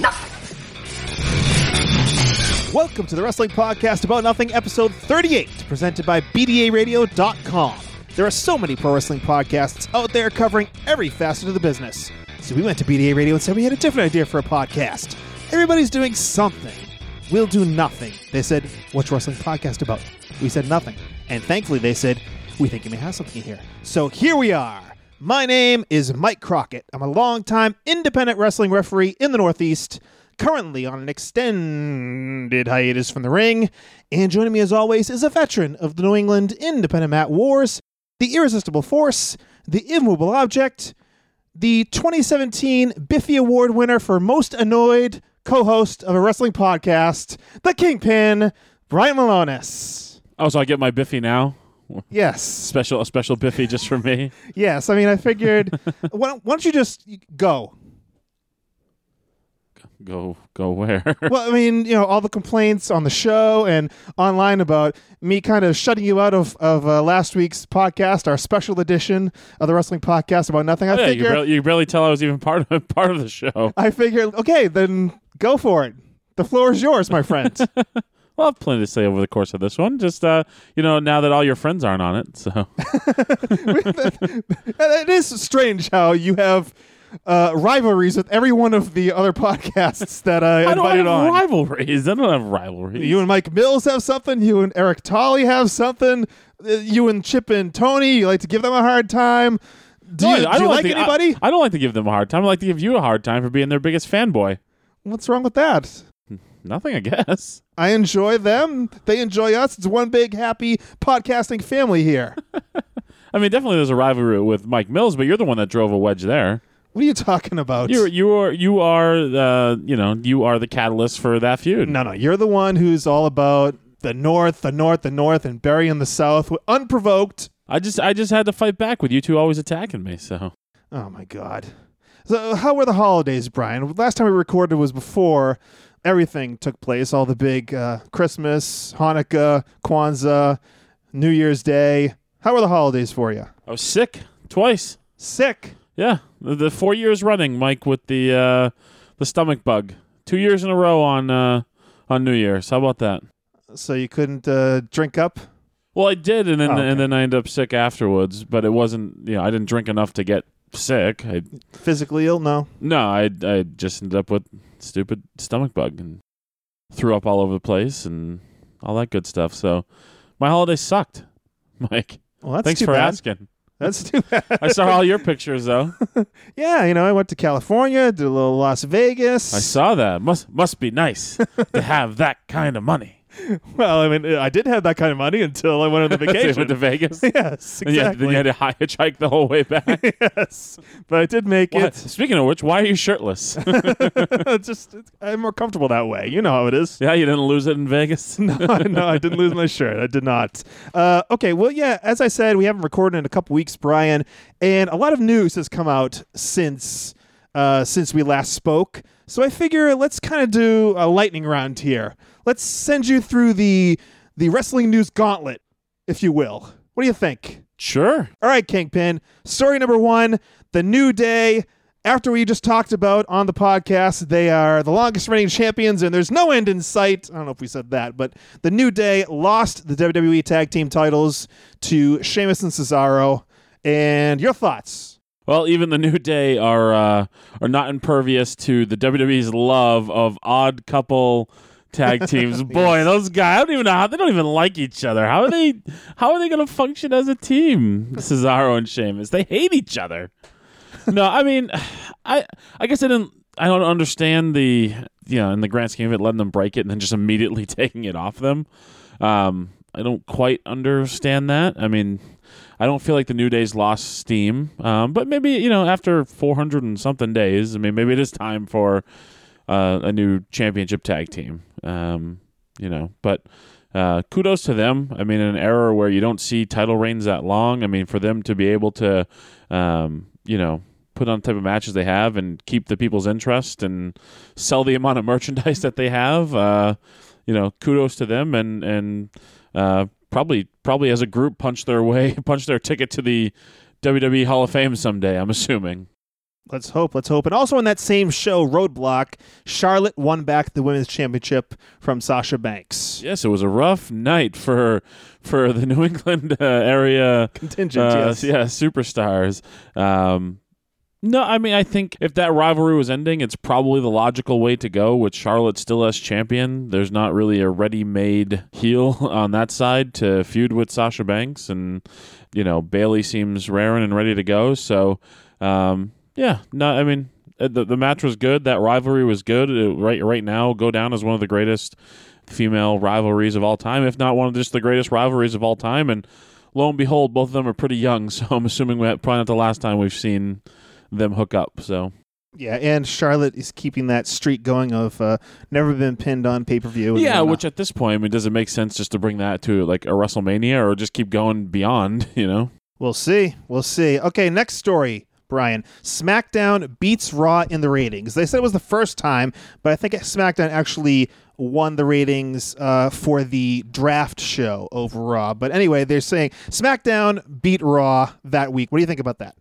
Nothing. Welcome to the Wrestling Podcast About Nothing, episode 38, presented by BDARadio.com. There are so many pro wrestling podcasts out there covering every facet of the business. So we went to BDA Radio and said we had a different idea for a podcast. Everybody's doing something. We'll do nothing. They said, What's wrestling podcast about? We said nothing. And thankfully they said, We think you may have something here. So here we are. My name is Mike Crockett. I'm a longtime independent wrestling referee in the Northeast, currently on an extended hiatus from the ring. And joining me as always is a veteran of the New England independent mat wars, the irresistible force, the immovable object, the 2017 Biffy Award winner for most annoyed co-host of a wrestling podcast, the Kingpin, Brian Malonis. Oh, so I get my Biffy now? Yes, Special, a special Biffy just for me. yes. I mean, I figured. why, don't, why don't you just go? Go, go where? Well, I mean, you know, all the complaints on the show and online about me kind of shutting you out of of uh, last week's podcast, our special edition of the wrestling podcast about nothing. I yeah, you, figured. barely, you barely tell I was even part of part of the show. I figured. Okay, then go for it. The floor is yours, my friend. Well, I've plenty to say over the course of this one. Just uh, you know, now that all your friends aren't on it, so it is strange how you have uh, rivalries with every one of the other podcasts that I I don't invited have on. rivalries. I don't have rivalries. You and Mike Mills have something. You and Eric Tolley have something. Uh, You and Chip and Tony, you like to give them a hard time. Do No, you, I do don't you like to- I- anybody? I, don't like to give them a hard time. I like to give you a hard time for being their biggest fanboy. What's wrong with that? Nothing, I guess. I enjoy them. They enjoy us. It's one big happy podcasting family here. I mean, definitely there's a rivalry with Mike Mills, but you're the one that drove a wedge there. what are you talking about? You you are you are uh, you know you are the catalyst for that feud. no, no, you're the one who's all about the North, the North, the North, and burying the South unprovoked. I just I just had to fight back with you two always attacking me. So Oh my God. So, how were the holidays, Brian? Last time we recorded was before everything took place. All the big uh, Christmas, Hanukkah, Kwanzaa, New Year's Day. How were the holidays for you? I was sick twice. Sick. Yeah, the, the four years running, Mike, with the uh, the stomach bug. Two years in a row on uh, on New Year's. How about that? So you couldn't uh, drink up. Well, I did, and then Oh, okay. and then I ended up sick afterwards. But it wasn't. You know, I didn't drink enough to get sick. I Physically ill? No. no, I I just ended up with stupid stomach bug and threw up all over the place and all that good stuff. So my holiday sucked, Mike. Well, that's Thanks too for bad. asking. That's too bad. I saw all your pictures though. yeah, you know, I went to California, did a little Las Vegas. I saw that. Must must be nice to have that kind of money. Well, I mean, I did have that kind of money until I went on the So you vacation. went to Vegas. yes, And you had- exactly. then you had to hi- hitchhike the whole way back. yes, but I did make Why- it. Speaking of which, why are you shirtless? just I'm more comfortable that way. You know how it is. yeah, you didn't lose it in Vegas. no, no, I didn't lose my shirt. I did not. Uh, okay, well, yeah. As I said, we haven't recorded in a couple weeks, Brian, and a lot of news has come out since uh, since we last spoke. So I figure let's kind of do a lightning round here. Let's send you through the the wrestling news gauntlet, if you will. What do you think? Sure. All right, Kingpin. Story number one The New Day. After we just talked about on the podcast, they are the longest reigning champions and there's no end in sight. I don't know if we said that, but The New Day lost the WWE Tag Team titles to Sheamus and Cesaro. And your thoughts? Well, even the New Day are uh, are not impervious to the WWE's love of odd couple tag teams. Boy, those guys I don't even know how they don't even like each other. How are they how are they gonna function as a team? Cesaro and Sheamus. They hate each other. No, I mean I I guess I didn't I don't understand the you know, in the grand scheme of it, letting them break it and then just immediately taking it off them. Um, I don't quite understand that. I mean, I don't feel like the New Day's lost steam, um, but maybe you know after 400 and something days, I mean maybe it is time for uh, a new championship tag team. Um, you know, but uh, kudos to them. I mean, in an era where you don't see title reigns that long, I mean, for them to be able to, um, you know, put on the type of matches they have and keep the people's interest and sell the amount of merchandise that they have, uh, you know, kudos to them and and uh, probably probably as a group punch their way punch their ticket to the WWE Hall of Fame someday. I'm assuming. Let's hope. Let's hope. And also in that same show, Roadblock, Charlotte won back the women's championship from Sasha Banks. Yes, it was a rough night for for the New England uh, area Contingent, uh, yes. yeah, superstars. Um, no, I mean, I think if that rivalry was ending, it's probably the logical way to go with Charlotte still as champion. There's not really a ready made heel on that side to feud with Sasha Banks. And, you know, Bayley seems raring and ready to go. So, um, yeah, no, I mean, uh, the, the match was good. That rivalry was good. It, right, right now, go down as one of the greatest female rivalries of all time, if not one of just the greatest rivalries of all time. And lo and behold, both of them are pretty young. So I'm assuming that probably not the last time we've seen them hook up. So Yeah, and Charlotte is keeping that streak going of uh, never been pinned on pay per view. yeah, which at this point, I mean, does it make sense just to bring that to like a WrestleMania or just keep going beyond? You know. We'll see. We'll see. Okay, next story, Brian. SmackDown beats Raw in the ratings. They said it was the first time, but I think SmackDown actually won the ratings uh, for the draft show over Raw. But anyway, they're saying SmackDown beat Raw that week. What do you think about that?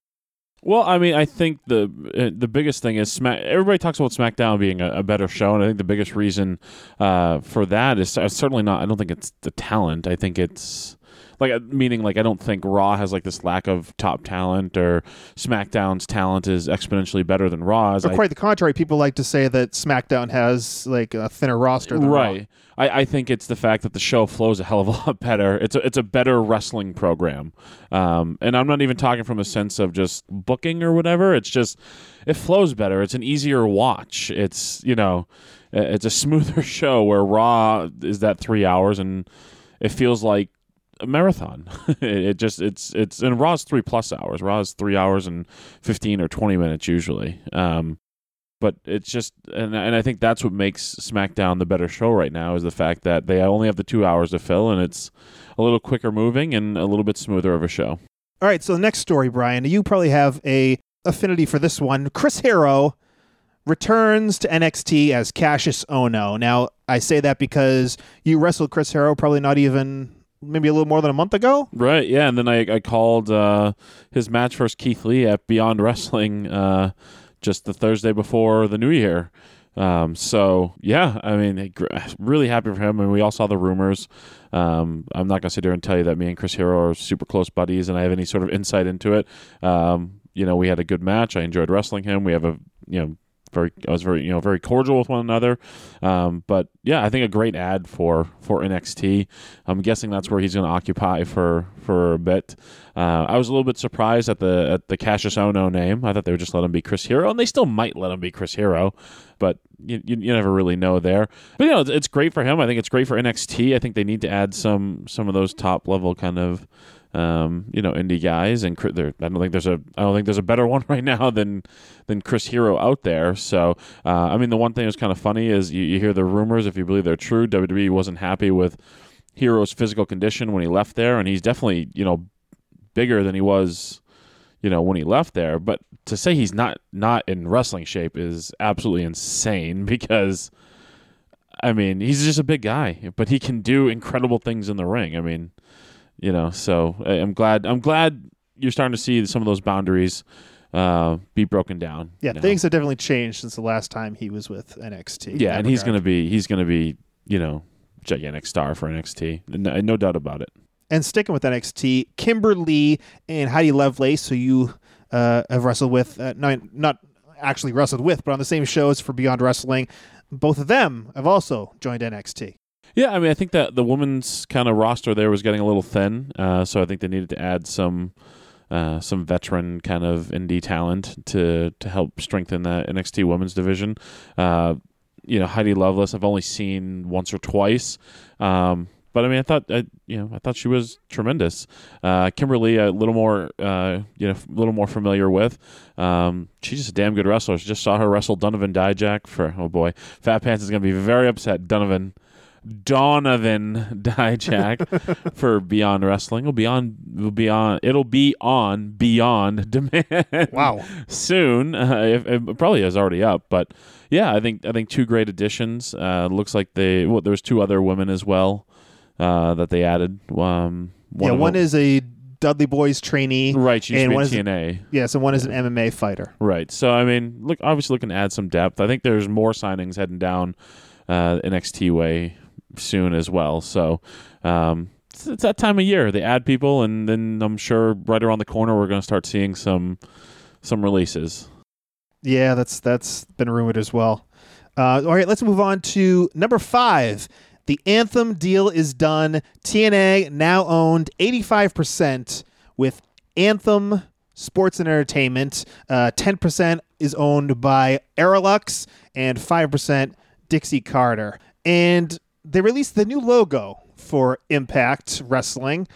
Well, I mean, I think the uh, the biggest thing is Smack. Everybody talks about SmackDown being a, a better show, and I think the biggest reason uh, for that is uh, certainly not. I don't think it's the talent. I think it's like uh, meaning like I don't think Raw has like this lack of top talent, or SmackDown's talent is exponentially better than Raw's. Or I- quite the contrary, people like to say that SmackDown has like a thinner roster than Raw. I, I think it's the fact that the show flows a hell of a lot better. It's a it's a better wrestling program, um, and I'm not even talking from a sense of just booking or whatever. It's just it flows better. It's an easier watch. It's you know, it's a smoother show where Raw is that three hours and it feels like a marathon. it, it just it's it's and Raw's three plus hours. Raw's three hours and fifteen or twenty minutes usually. Um, but it's just and and I think that's what makes SmackDown the better show right now is the fact that they only have the two hours to fill and it's a little quicker moving and a little bit smoother of a show. All right, so the next story, Brian, you probably have a affinity for this one. Chris Hero returns to NXT as Kassius Ohno. Now, I say that because you wrestled Chris Hero probably not even maybe a little more than a month ago. Right, yeah, and then I I called uh, his match versus Keith Lee at Beyond Wrestling uh, just the Thursday before the New Year. Um, so yeah, I mean, really happy for him. And we all saw the rumors. Um, I'm not gonna sit here and tell you that me and Chris Hero are super close buddies, and I have any sort of insight into it. Um, you know, we had a good match. I enjoyed wrestling him. We have a you know very I was very you know very cordial with one another. Um, but yeah, I think a great ad for for NXT. I'm guessing that's where he's going to occupy for for a bit. Uh, I was a little bit surprised at the at the Kassius Ohno name. I thought they would just let him be Chris Hero, and they still might let him be Chris Hero, but you, you, you never really know there. But you know, it's, it's great for him. I think it's great for NXT. I think they need to add some some of those top level kind of um, you know, indie guys, and I don't think there's a, I don't think there's a better one right now than than Chris Hero out there. So, uh, I mean, the one thing that's kind of funny is you, you hear the rumors, if you believe they're true, WWE wasn't happy with Hero's physical condition when he left there, and he's definitely, you know, bigger than he was, you know, when he left there. But to say he's not not in wrestling shape is absolutely insane because. I mean, he's just a big guy, but he can do incredible things in the ring. I mean, you know so i'm glad i'm glad you're starting to see some of those boundaries uh, be broken down Yeah, now. things have definitely changed since the last time he was with NXT. yeah and that he's gonna be he's gonna be you know gigantic star for nxt no, no doubt about it And sticking with NXT, Kimber Lee and Heidi Lovelace, who you uh, have wrestled with, uh, not, not actually wrestled with, but on the same shows for Beyond Wrestling. Both of them have also joined NXT. Yeah, I mean, I think that the women's kind of roster there was getting a little thin, uh, so I think they needed to add some uh, some veteran kind of indie talent to to help strengthen that NXT women's division. Uh, you know, Heidi Lovelace, I've only seen once or twice. Um, but I mean, I thought, I, you know, I thought she was tremendous. Uh, Kimber Lee, a little more, uh, you know, a little more familiar with. Um, she's just a damn good wrestler. She just saw her wrestle Donovan Dijak for, oh boy, Fat Pants is going to be very upset. Donovan Donovan Dijak for Beyond Wrestling. It'll be on. Will be on. It'll be on Beyond Demand. Wow. soon. Uh, if, it probably is already up, but yeah, I think I think two great additions. Uh, looks like they. Well, there was two other women as well uh, that they added. Um, yeah, one them- is a Dudley Boys trainee. right. She used and one is TNA. Yes, and one is an MMA fighter. Right. So I mean, look, obviously looking to add some depth. I think there's more signings heading down uh, in NXT way soon as well. So um, it's, it's that time of year. They add people, and then I'm sure right around the corner we're going to start seeing some some releases. Yeah, that's that's been rumored as well. Uh, all right, let's move on to number five. The Anthem deal is done. TNA now owned 85% with Anthem Sports and Entertainment. Uh, 10% is owned by Aroluxe and 5% Dixie Carter. And they released the new logo for Impact Wrestling.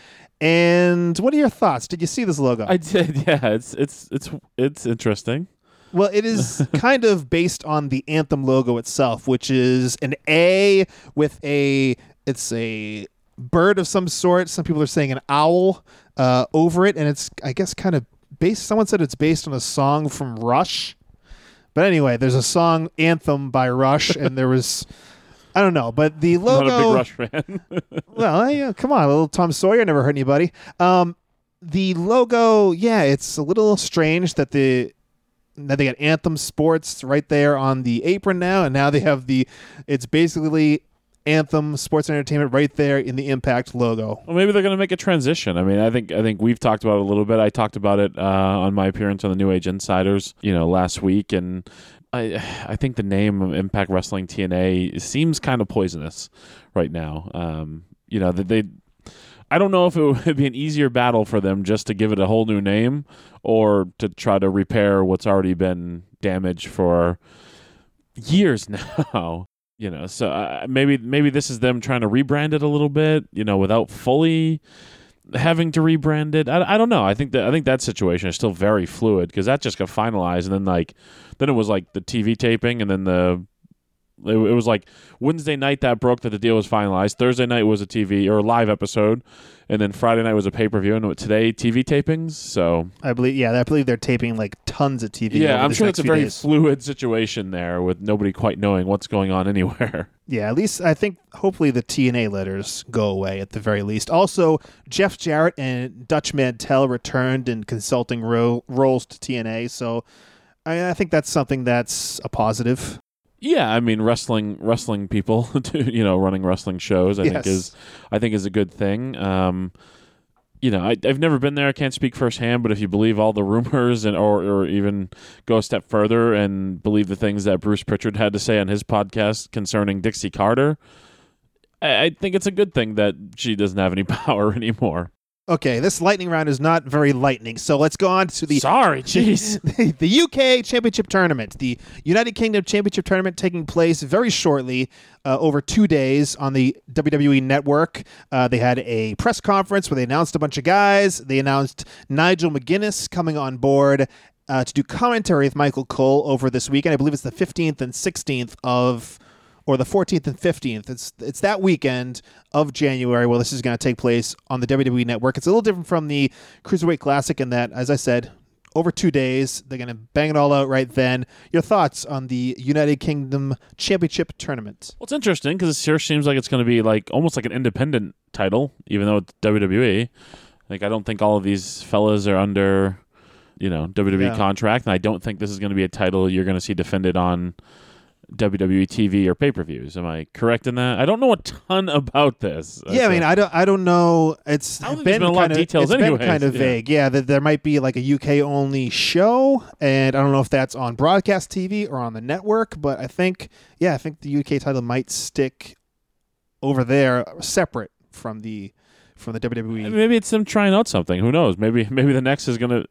And what are your thoughts? Did you see this logo? I did. Yeah. It's it's it's it's interesting. Well, it is kind of based on the Anthem logo itself, which is an A with a it's a bird of some sort. Some people are saying an owl uh, over it, and it's I guess kind of based. Someone said it's based on a song from Rush, but anyway, there's a song Anthem by Rush, and there was. I don't know, but the logo. Not a big Rush fan. Well, yeah, come on, little Tom Sawyer never hurt anybody. Um, the logo, yeah, it's a little strange that the that they got Anthem Sports right there on the apron now, and now they have the. It's basically Anthem Sports Entertainment right there in the Impact logo. Well, maybe they're going to make a transition. I mean, I think I think we've talked about it a little bit. I talked about it uh, on my appearance on the New Age Insiders, you know, last week, and I I think the name of Impact Wrestling TNA seems kind of poisonous right now. Um, you know that they. I don't know if it would be an easier battle for them just to give it a whole new name or to try to repair what's already been damaged for years now you know so uh, maybe maybe this is them trying to rebrand it a little bit you know without fully having to rebrand it i, I don't know. I think that i think that situation is still very fluid because that just got finalized and then like then it was like the tv taping and then the it, it was like wednesday night that broke that the deal was finalized thursday night was a tv or a live episode and then friday night was a pay-per-view and today tv tapings so I believe, yeah, I believe they're taping like tons of TV. yeah i'm sure it's a very days. fluid situation there with nobody quite knowing what's going on anywhere Yeah, at least I think hopefully the TNA letters go away at the very least. Also, Jeff Jarrett and Dutch Mantell returned in consulting ro- roles to TNA, so I, I think that's something that's a positive. Yeah, I mean wrestling wrestling people, to, you know, running wrestling shows. I Yes. think is I think is a good thing. Um, you know, I, I've never been there. I can't speak firsthand, but if you believe all the rumors and or, or even go a step further and believe the things that Bruce Pritchard had to say on his podcast concerning Dixie Carter, I, I think it's a good thing that she doesn't have any power anymore. Okay, this lightning round is not very lightning, so let's go on to the Sorry, jeez. the, the UK Championship Tournament, the United Kingdom Championship Tournament taking place very shortly, uh, over two days on the WWE Network. Uh, they had a press conference where they announced a bunch of guys. They announced Nigel McGuinness coming on board uh, to do commentary with Michael Cole over this weekend. I believe it's the 15th and 16th of or the 14th and 15th. It's it's that weekend of January where this is going to take place on the WWE Network. It's a little different from the Cruiserweight Classic in that, as I said, over two days they're going to bang it all out right then. Your thoughts on the United Kingdom Championship Tournament? Well, it's interesting because it sure seems like it's going to be like almost like an independent title, even though it's WWE. Like I don't think all of these fellas are under, you know, WWE Yeah. contract, and I don't think this is going to be a title you're going to see defended on WWE TV or pay per views. Am I correct in that? I don't know a ton about this. Yeah, I mean, I don't, I don't know. It's I don't been been a lot kind of of details It's anyways, been kind of yeah. vague. Yeah, that there might be like a UK only show, and I don't know if that's on broadcast TV or on the network. But I think, yeah, I think the UK title might stick over there, separate from the from the WWE. maybe it's them trying out something. Who knows? Maybe maybe the next is gonna.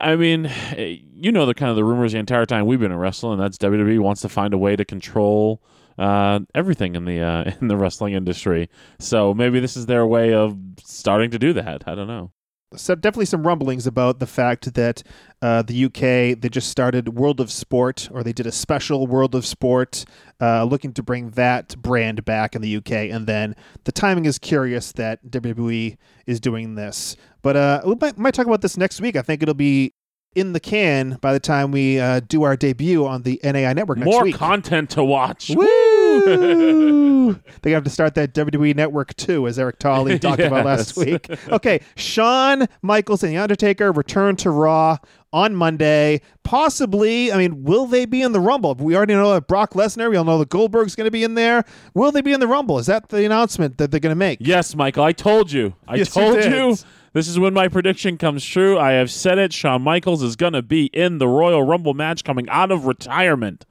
I mean, eh, you know the kind of the rumors the entire time we've been in wrestling. That's WWE wants to find a way to control uh, everything in the uh, in the wrestling industry. So maybe this is their way of starting to do that. I don't know. So definitely some rumblings about the fact that uh, the UK they just started World of Sport or they did a special World of Sport uh, looking to bring that brand back in the UK and then the timing is curious that WWE is doing this. But uh, we might, might talk about this next week. I think it'll be in the can by the time we uh, do our debut on the NAI network next More week content to watch. Woo! they have to start that WWE Network too, as Eric Tolley talked about last week. Okay, Shawn Michaels and The Undertaker return to Raw on Monday. Possibly, I mean, will they be in the Rumble? We already know that Brock Lesnar. We all know that Goldberg's going to be in there. Will they be in the Rumble? Is that the announcement that they're going to make? Yes, Michael, I told you. I Yes, you told did. you. This is when my prediction comes true. I have said it. Shawn Michaels is going to be in the Royal Rumble match coming out of retirement.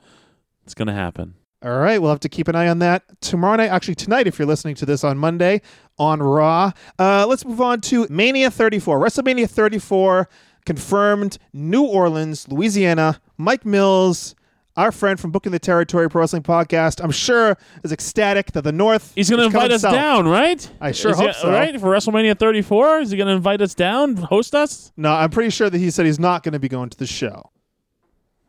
It's going to happen. All right, we'll have to keep an eye on that tomorrow night. Actually, tonight, if you're listening to this on Monday on Raw. Uh, let's move on to Mania 34. WrestleMania 34 confirmed New Orleans, Louisiana. Mike Mills, our friend from Booking the Territory Pro Wrestling Podcast, I'm sure is ecstatic that the North. He's going to invite us south. down, right? I sure Is he- hope so. Right for WrestleMania 34, is he going to invite us down, host us? No, I'm pretty sure that he said he's not going to be going to the show.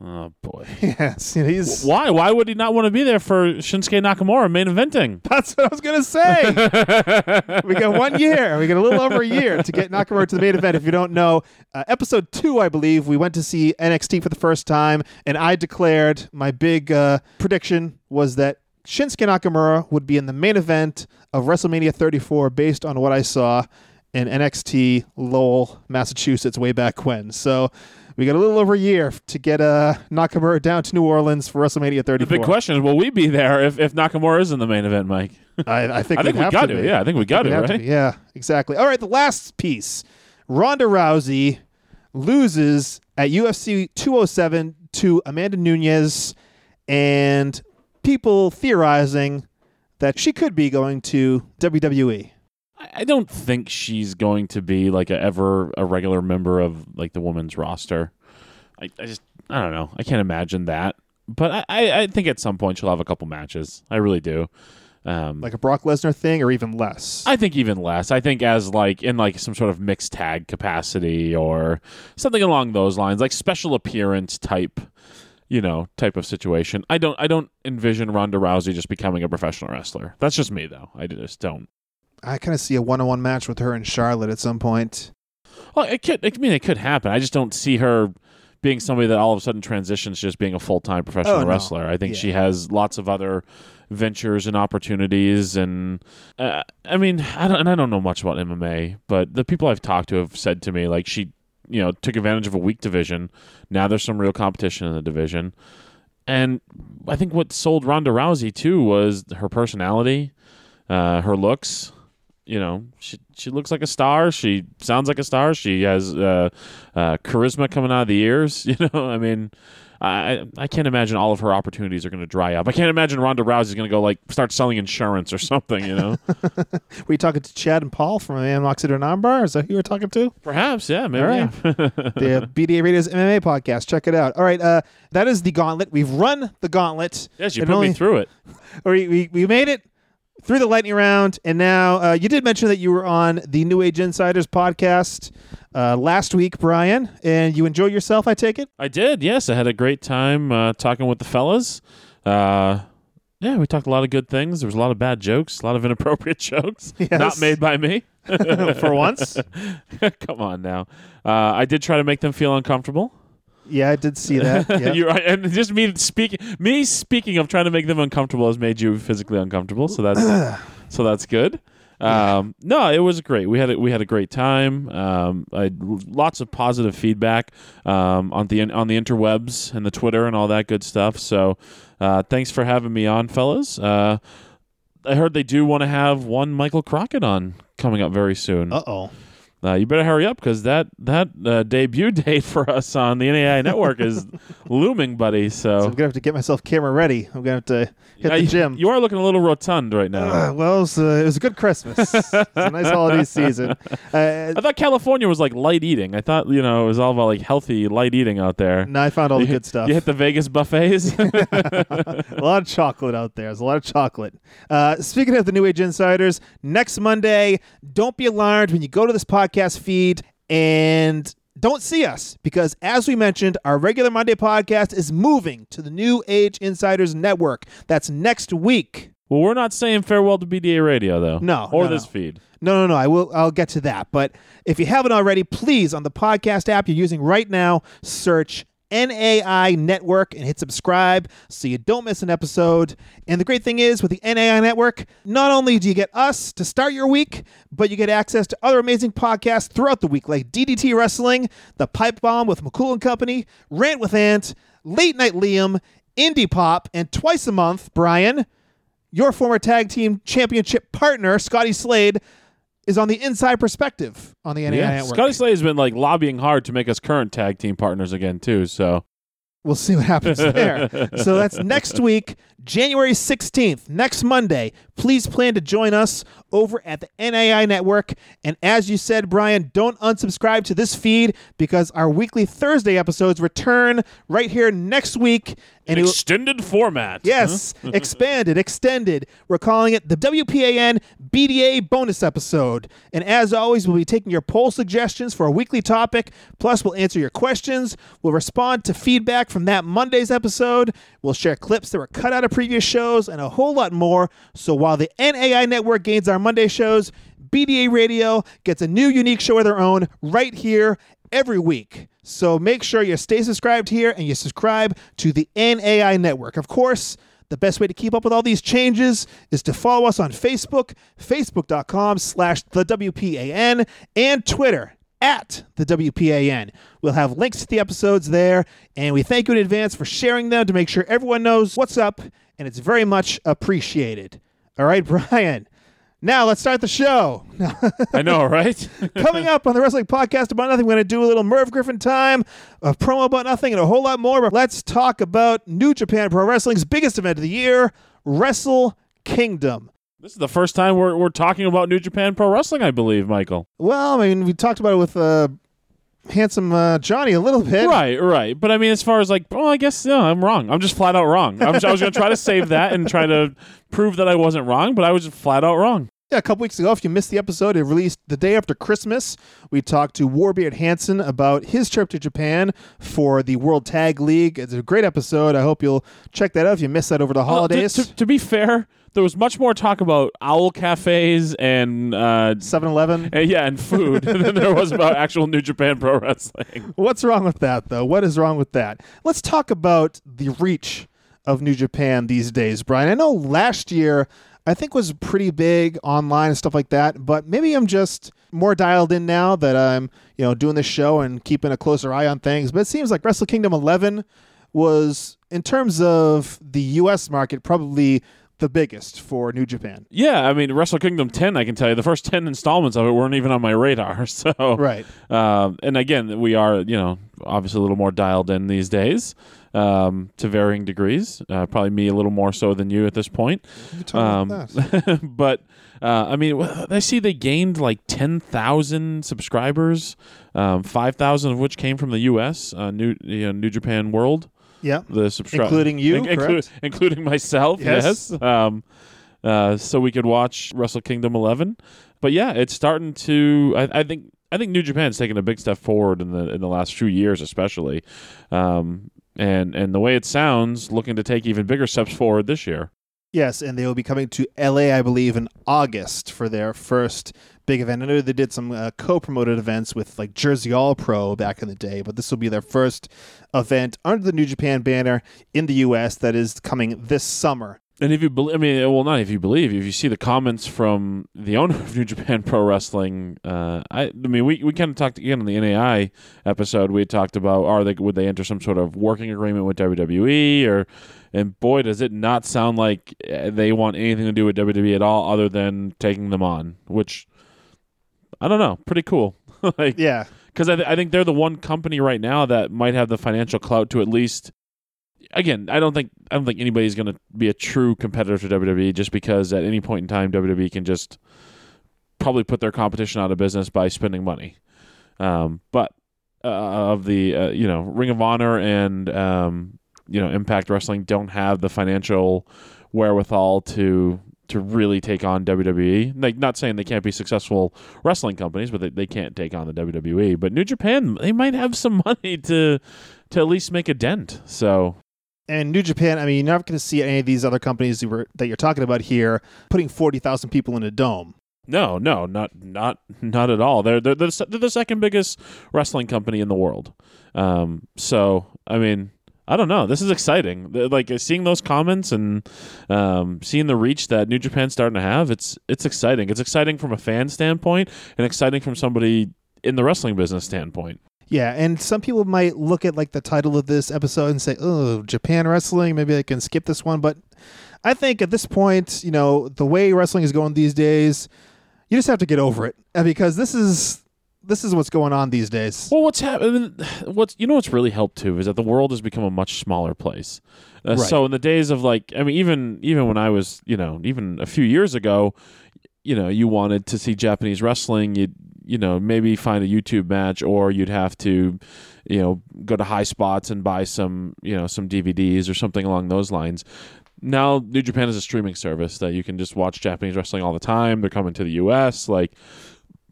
Oh boy. Yes, he's. Why? Why would he not want to be there for Shinsuke Nakamura main eventing? That's what I was going to say. we got one year. We got a little over a year to get Nakamura to the main event. If you don't know, uh, episode two, I believe, we went to see NXT for the first time, and I declared my big uh, prediction was that Shinsuke Nakamura would be in the main event of WrestleMania 34 based on what I saw in NXT Lowell, Massachusetts, way back when. So. We got a little over a year to get uh, Nakamura down to New Orleans for WrestleMania 34. The big question is, will we be there if, if Nakamura is in the main event, Mike? I, I think I think we got to. be. Yeah, I think we got to, have to. Yeah, exactly. All right, the last piece. Ronda Rousey loses at UFC 207 to Amanda Nunes, and people theorizing that she could be going to. WWE. I don't think she's going to be like a, ever a regular member of like the women's roster. I, I just I don't know. I can't imagine that. But I, I, I think at some point she'll have a couple matches. I really do. Um, Like a Brock Lesnar thing, or even less. I think even less. I think as like in like some sort of mixed tag capacity or something along those lines, like special appearance type, you know, type of situation. I don't I don't envision Ronda Rousey just becoming a professional wrestler. That's just me though. I just don't. I kind of see a one-on-one match with her and Charlotte at some point. Well, it could. I mean, it could happen. I just don't see her being somebody that all of a sudden transitions just being a full time professional Oh, no. wrestler. I think Yeah. she has lots of other ventures and opportunities, and uh, I mean, I don't. And I don't know much about MMA, but the people I've talked to have said to me like she, you know, took advantage of a weak division. Now there's some real competition in the division, and I think what sold Ronda Rousey too was her personality, uh, her looks you know she she looks like a star she sounds like a star she has uh, uh, charisma coming out of the ears you know i mean I, I can't imagine all of her opportunities are going to dry up. I can't imagine Ronda Rousey's going to go like start selling insurance or something. You know, Were you talking to Chad and Paul from AM Oxygen Armbar? Is that who you were talking to? perhaps, yeah, maybe. All right. yeah. the BDA Radio's MMA podcast. Check it out. All right, uh, that is the gauntlet. We've run the gauntlet. yes, you It put only- me through it. Or we, we, we made it through the lightning round, and now uh, you did mention that you were on the New Age Insiders podcast uh, last week, Brian, and you enjoyed yourself. I take it. I did. Yes, I had a great time uh, talking with the fellas. Uh, yeah, we talked a lot of good things. There was a lot of bad jokes, a lot of inappropriate jokes, Yes. not made by me. For once, Come on now. Uh, I did try to make them feel uncomfortable. Yeah, I did see that. Yeah. You're right, and just me speaking, me speaking of trying to make them uncomfortable has made you physically uncomfortable. So that's so that's good. Um, no, it was great. We had a, we had a great time. Um, I had lots of positive feedback um, on the on the interwebs and the Twitter and all that good stuff. So, uh, thanks for having me on, fellas. Uh, I heard they do want to have one Michael Crockett on coming up very soon. Uh oh. Uh, you better hurry up because that that uh, debut date for us on the NAI network is looming, buddy. So, So I'm gonna have to get myself camera ready. I'm gonna have to hit Uh, the gym. You are looking a little rotund right now. Uh, well, it was, uh, it was a good Christmas. it's a nice holiday season. Uh, I thought California was like light eating. I thought you know it was all about like healthy light eating out there. no, I found all the hit- good stuff. You hit the Vegas buffets. a lot of chocolate out there. There's a lot of chocolate. Uh, speaking of the New Age Insiders, next Monday, don't be alarmed when you go to this podcast feed and don't see us because, as we mentioned, our regular Monday podcast is moving to the New Age Insiders Network. That's next week. well, we're not saying farewell to BDA Radio though. No, or no, this no. feed. No, no, no. I will. I'll get to that. But if you haven't already, please on the podcast app you're using right now, search NAI Network and hit subscribe so you don't miss an episode. And the great thing is with the NAI Network, not only do you get us to start your week, but you get access to other amazing podcasts throughout the week, like DDT Wrestling, The Pipe Bomb with McCool and Company, Rant with Ant, Late Night Liam, Indie Pop, and twice a month, Brian your former tag team championship partner, Scotty Slade, is on the inside perspective on the NAI Yeah, Network. Scotty Slade has been like lobbying hard to make us current tag team partners again too. So We'll see what happens there. so that's next week, January 16th, next Monday. Please plan to join us over at the NAI Network. And as you said, Brian, don't unsubscribe to this feed because our weekly Thursday episodes return right here next week. And it extended format. Yes, expanded, extended. We're calling it the WPAN BDA bonus episode. And as always, we'll be taking your poll suggestions for a weekly topic. Plus, we'll answer your questions. We'll respond to feedback from that Monday's episode. We'll share clips that were cut out of previous shows and a whole lot more. So while the NAI network gains our Monday shows, BDA Radio gets a new unique show of their own right here every week. So make sure you stay subscribed here and you subscribe to the NAI network. Of course, the best way to keep up with all these changes is to follow us on Facebook, facebook.com slash the WPAN, and Twitter at the WPAN. We'll have links to the episodes there, and we thank you in advance for sharing them to make sure everyone knows what's up, and it's very much appreciated. All right, Brian. Now let's start the show. I know, right? Coming up on the Wrestling Podcast About Nothing, we're going to do a little Merv Griffin time, a promo about nothing, and a whole lot more. But let's talk about New Japan Pro Wrestling's biggest event of the year, Wrestle Kingdom. this is the first time we're we're talking about New Japan Pro Wrestling, I believe, Michael. Well, I mean, we talked about it with uh, handsome uh, Johnny a little bit. Right, right. But I mean, as far as like, well, I guess no, I'm wrong. I'm just flat out wrong. I'm, I was going to try to save that and try to prove that I wasn't wrong, but I was just flat out wrong. Yeah, a couple weeks ago, if you missed the episode, it released the day after Christmas. We talked to Warbeard Hanson about his trip to Japan for the World Tag League. It's a great episode. I hope you'll check that out if you missed that over the Well, to- holidays. to, to be fair, there was much more talk about owl cafes and uh, 7 Eleven. uh, yeah, and food than there was about actual New Japan Pro Wrestling. What's wrong with that, though? What is wrong with that? Let's talk about the reach of New Japan these days, Brian. I know last year I think was pretty big online and stuff like that, but maybe I'm just more dialed in now that I'm, you know, doing this show and keeping a closer eye on things. But it seems like Wrestle Kingdom 11 was, in terms of the U.S. market, probably the biggest for New Japan. Yeah, I mean, Wrestle Kingdom 10, I can tell you, the first 10 installments of it weren't even on my radar. So, Right. Um, and again, we are, you know, obviously a little more dialed in these days um, to varying degrees. Uh, probably me a little more so than you at this point. that? but uh, I mean, I see they gained like ten thousand subscribers, um, five thousand of which came from the U.S. Uh, New you know, New Japan World. Yeah. The subscri- Including you, correct? including myself. Yes. Yes. Um, uh, so we could watch Wrestle Kingdom 11. But yeah, it's starting to. I, I think. I think New Japan's taken a big step forward in the in the last few years, especially, um, and and the way it sounds, looking to take even bigger steps forward this year. Yes, and they will be coming to LA, I believe, in August for their first big event. I know they did some uh, co-promoted events with like Jersey All Pro back in the day, but this will be their first event under the New Japan banner in the U.S. that is coming this summer. And if you believe, I mean, well, not if you believe, if you see the comments from the owner of New Japan Pro Wrestling, uh, I, I mean, we, we kind of talked again on the NAI episode. We talked about are they would they enter some sort of working agreement with WWE or, and boy, does it not sound like uh, they want anything to do with WWE at all, other than taking them on. Which I don't know, pretty cool. like, Yeah. because I, th- I think they're the one company right now that might have the financial clout to at least. Again, I don't think I don't think anybody's going to be a true competitor to WWE just because at any point in time WWE can just probably put their competition out of business by spending money. Um, but uh, of the uh, you know Ring of Honor and um, you know Impact Wrestling don't have the financial wherewithal to to really take on WWE. Like not saying they can't be successful wrestling companies, but they, they can't take on the WWE. But New Japan, they might have some money to to at least make a dent. So And New Japan, I mean, you're not going to see any of these other companies you were, that you're talking about here putting 40,000 people in a dome. no, no, not not not at all. They're they're, they're, the- they're the second biggest wrestling company in the world. Um, so I mean. I don't know. This is exciting. Like seeing those comments and um, seeing the reach that New Japan's starting to have. It's it's exciting. It's exciting from a fan standpoint and exciting from somebody in the wrestling business standpoint. Yeah, and some people might look at like the title of this episode and say, "Oh, Japan wrestling, maybe I can skip this one." But I think at this point, you know, the way wrestling is going these days, you just have to get over it Uh, because this is this is what's going on these days. Well, what's happening? What's you know what's really helped too is that the world has become a much smaller place. Uh, Right. So in the days of like, I mean, even even when I was, you know, even a few years ago, you know, you wanted to see Japanese wrestling, you'd you know maybe find a YouTube match, or you'd have to, you know, go to high spots and buy some, you know, some DVDs or something along those lines. Now New Japan is a streaming service that you can just watch Japanese wrestling all the time. They're coming to the U.S. like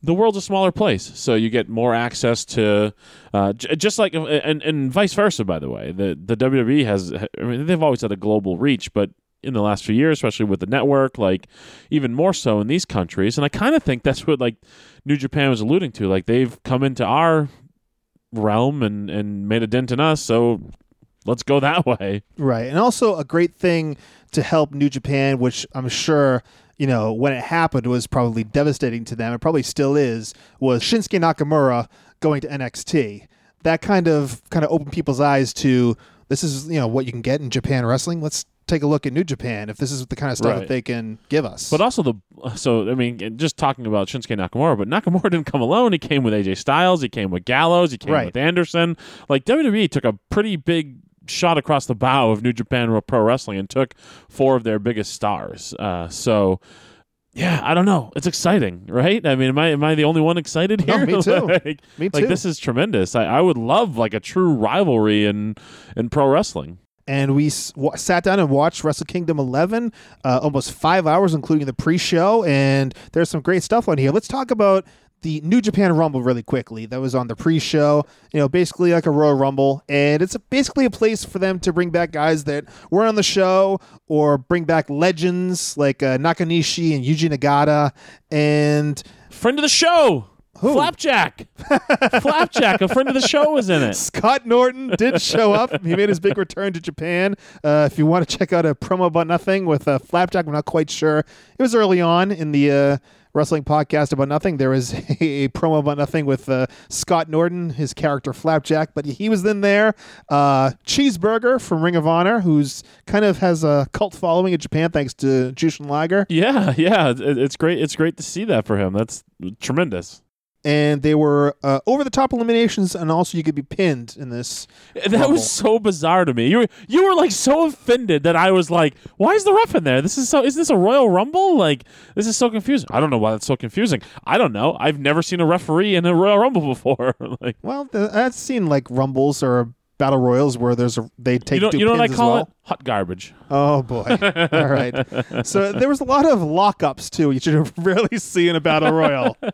the world's a smaller place, so you get more access to, uh, j- just like and and vice versa. By the way, the the WWE has, I mean, they've always had a global reach, but in the last few years, especially with the network, like even more so in these countries, and I kind of think that's what like New Japan was alluding to. Like they've come into our realm and and made a dent in us, so let's go that way. Right. And also a great thing to help New Japan, which I'm sure, you know, when it happened was probably devastating to them. It probably still is, was Shinsuke Nakamura going to NXT. That kind of kind of opened people's eyes to this is, you know, what you can get in Japan wrestling. Let's take a look at New Japan if this is the kind of stuff Right. that they can give us. But also the so I mean, just talking about Shinsuke Nakamura, but Nakamura didn't come alone. He came with AJ Styles. He came with Gallows. He came Right. with Anderson. Like WWE took a pretty big shot across the bow of New Japan Pro Wrestling and took four of their biggest stars. Uh, so. Yeah, I don't know. It's exciting, right? I mean, am I am I the only one excited No, here? me too. like, Me like too. this is tremendous. I, I would love like a true rivalry in in pro wrestling. And we sat down and watched Wrestle Kingdom 11, uh, almost five hours, including the pre-show. And there's some great stuff on here. Let's talk about the New Japan Rumble really quickly. That was on the pre-show. You know, basically like a Royal Rumble, and it's basically a place for them to bring back guys that weren't on the show or bring back legends like uh, Nakanishi and Yuji Nagata. And Friend of the show, Who? Flapjack. Flapjack, a friend of the show, was in it. Scott Norton did show up. He made his big return to Japan. Uh, if you want to check out a promo about nothing with uh, Flapjack, I'm not quite sure. It was early on in the uh, wrestling podcast about nothing. There was a, promo about nothing with uh, Scott Norton, his character Flapjack, but he was in there. Uh, Cheeseburger from Ring of Honor, who's kind of has a cult following in Japan thanks to Jushin Liger. Yeah, yeah, it- it's great. It's great to see that for him. That's tremendous. And they were uh, over the top eliminations, and also you could be pinned in this. That Rumble. was so bizarre to me. You were you were like so offended that I was like, "Why is the ref in there? This is so. Is this a Royal Rumble? Like this is so confusing. I don't know why that's so confusing. I don't know. I've never seen a referee in a Royal Rumble before. like Well, th- I've seen like rumbles or battle royals where there's a they take you know two you know what I call well. it? Hot garbage. Oh boy! All right. So there was a lot of lockups too. You should rarely see in a battle royal.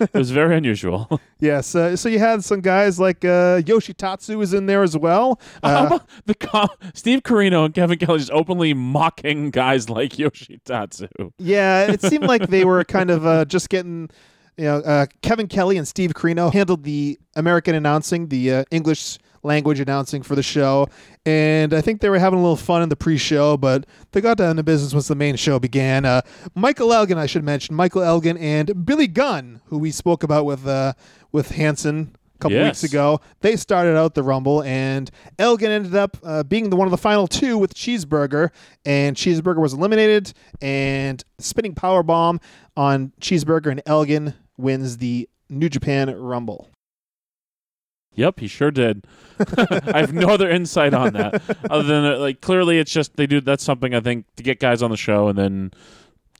It was very unusual. yes. Uh, so you had some guys like uh, Yoshitatsu was in there as well. Uh, the com- Steve Corino and Kevin Kelly just openly mocking guys like Yoshitatsu. yeah, it seemed like they were kind of uh, just getting. You know, uh, Kevin Kelly and Steve Corino handled the American announcing, the uh, English language announcing for the show, and I think they were having a little fun in the pre-show, but they got down to business once the main show began. Uh, Michael Elgin, I should mention, Michael Elgin and Billy Gunn, who we spoke about with uh, with Hanson a couple Yes. weeks ago. They started out the Rumble, and Elgin ended up uh, being the one of the final two with Cheeseburger, and Cheeseburger was eliminated, and spinning power bomb on Cheeseburger, and Elgin wins the New Japan Rumble. Yep, he sure did. I have no other insight on that other than like clearly it's just they do that's something I think to get guys on the show and then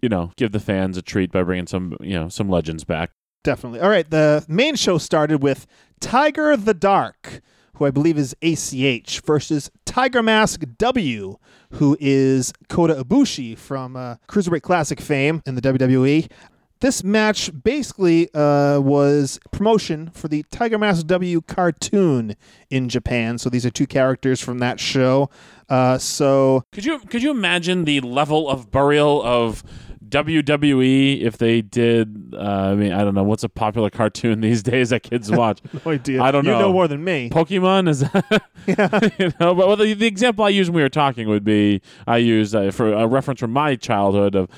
you know give the fans a treat by bringing some you know some legends back. Definitely. All right, the main show started with Tiger the Dark, who I believe is ACH, versus Tiger Mask W, who is Kota Ibushi from uh, Cruiserweight Classic fame in the WWE. This match basically uh, was promotion for the Tiger Mask W cartoon in Japan. So these are two characters from that show. Uh, so Could you could you imagine the level of burial of WWE if they did? Uh, I mean, I don't know what's a popular cartoon these days that kids watch. no idea. I don't You know. You know more than me. Pokemon is that? you know, but well, the, the example I used when we were talking would be I used uh, for a reference from my childhood of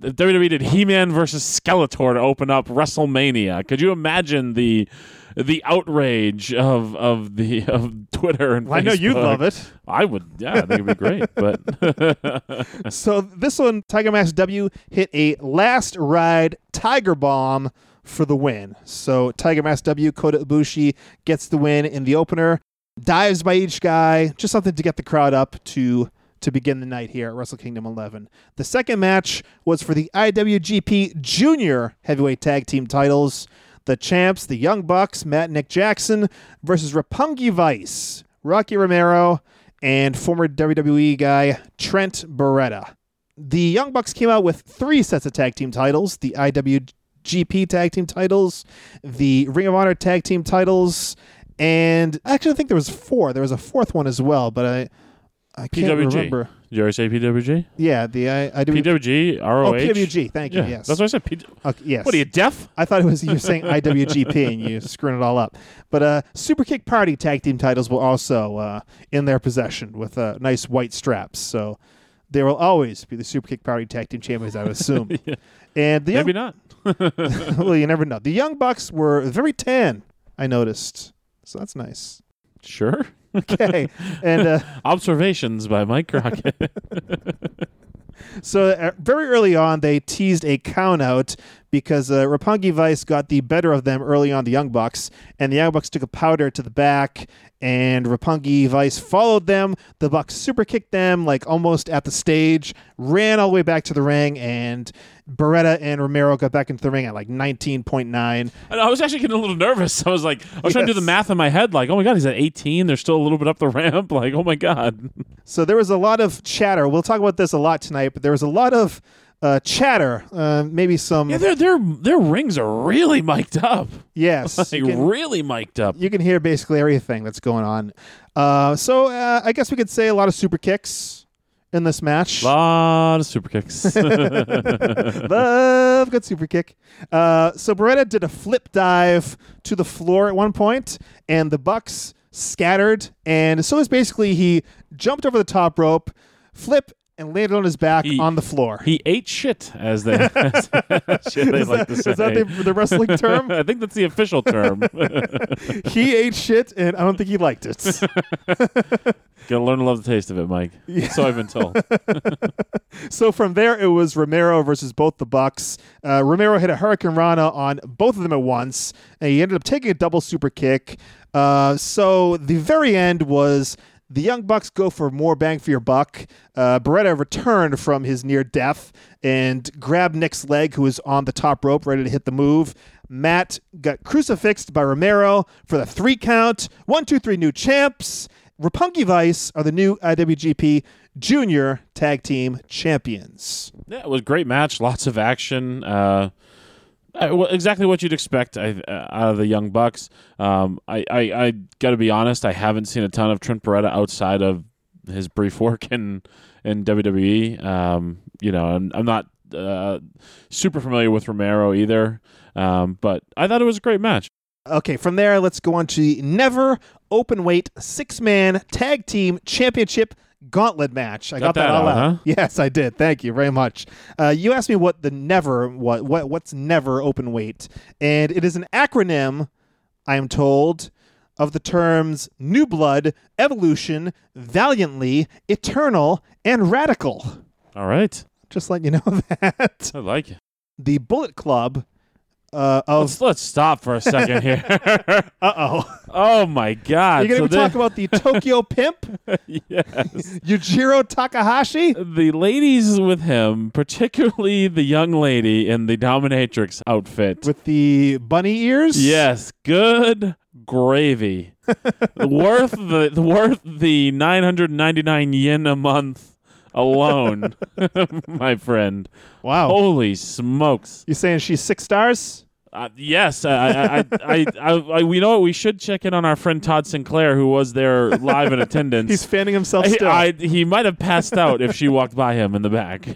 WWE did He-Man versus Skeletor to open up WrestleMania. Could you imagine the the outrage of of the of Twitter and Well, I know you'd love it. I would, yeah, I think it'd be great. But So this one, Tiger Mask W hit a last ride Tiger Bomb for the win. So Tiger Mask W, Kota Ibushi gets the win in the opener. Dives by each guy, just something to get the crowd up to to begin the night here at Wrestle Kingdom 11. The second match was for the IWGP Junior Heavyweight Tag Team titles. The champs, the Young Bucks, Matt Nick Jackson versus Roppongi Vice, Rocky Romero, and former WWE guy Trent Beretta. The Young Bucks came out with three sets of tag team titles the IWGP tag team titles, the Ring of Honor tag team titles, and actually, I think there was four. There was a fourth one as well, but I I can't PWG. remember. did you already say PWG? Yeah, the I, I do. PWG, ROH. Oh, PWG. Thank you. Yeah, yes. that's what I said. P- Okay, yes. What are you deaf? I thought it was you were saying IWGP and you screwing it all up. But uh, Super Kick Party tag team titles were also uh, in their possession with uh, nice white straps. So they will always be the Super Kick Party tag team champions, I would assume. And the Maybe young, not. well, you never know. The Young Bucks were very tan. I noticed, so that's nice. Sure. Okay, and uh, Observations by Mike Crockett. So uh, very early on, they teased a count out because uh, Roppongi Vice got the better of them early on, the Young Bucks, and the Young Bucks took a powder to the back, and Roppongi Vice followed them. The Bucks super kicked them like almost at the stage, ran all the way back to the ring, and Beretta and Romero got back into the ring at like 19.9. And I was actually getting a little nervous. I was like, I was trying to do the math in my head, like, oh my god, he's at 18. They're still a little bit up the ramp. Like, oh my god. So there was a lot of chatter. We'll talk about this a lot tonight, but there was a lot of uh, chatter, uh, maybe some. Yeah, their their their rings are really mic'd up. yes, Like can- really mic'd up. you can hear basically everything that's going on. Uh, so uh, I guess we could say a lot of super kicks in this match. A lot of super kicks. Love good super kick. Uh, so Beretta did a flip dive to the floor at one point, and the Bucks scattered. And so it's basically he jumped over the top rope, flip, and landed on his back He- on the floor. he ate shit, as they, as shit they is like that, to say. is that the, the wrestling term? I think that's the official term. he ate shit, and I don't think he liked it. Gotta learn to love the taste of it, Mike. So I've been told. So from there, it was Romero versus both the Bucks. Uh, Romero hit a Hurricane Rana on both of them at once, and he ended up taking a double super kick. Uh, so the very end was the Young Bucks go for more bang for your buck. Uh, Beretta returned from his near death and grabbed Nick's leg, who was on the top rope, ready to hit the move. Matt got crucifixed by Romero for the three count. One, two, three, new champs. Roppongi Vice are the new IWGP Junior Tag Team Champions. Yeah, it was a great match. Lots of action. Uh, uh, well, exactly what you'd expect uh, out of the Young Bucks. Um, I, I, I got to be honest. I haven't seen a ton of Trent Beretta outside of his brief work in in WWE. Um, you know, I'm, I'm not uh, super familiar with Romero either. Um, but I thought it was a great match. Okay, from there, let's go on to the Never Open Weight Six Man Tag Team Championship Gauntlet match. I got, Got that all out, out. huh? Yes, I did. Thank you very much. Uh, you asked me what the Never what what what's Never Open Weight, and it is an acronym. I am told of the terms New Blood, Evolution, Valiantly, Eternal, and Radical. All right. Just let you know that I like it. the Bullet Club uh, of Let's, let's stop for a second here. uh oh. oh my God. You're going to So talk about the Tokyo Pimp, yes. Yujiro Takahashi. the ladies with him, particularly the young lady in the dominatrix outfit. with the bunny ears. yes, good gravy. worth the worth the 999 yen a month alone, my friend. Wow. Holy smokes. You saying she's six stars? Uh, yes, I, I, I, I, we know what we should check in on our friend Todd Sinclair, who was there live in attendance. He's fanning himself I- I- he might have passed out if she walked by him in the back.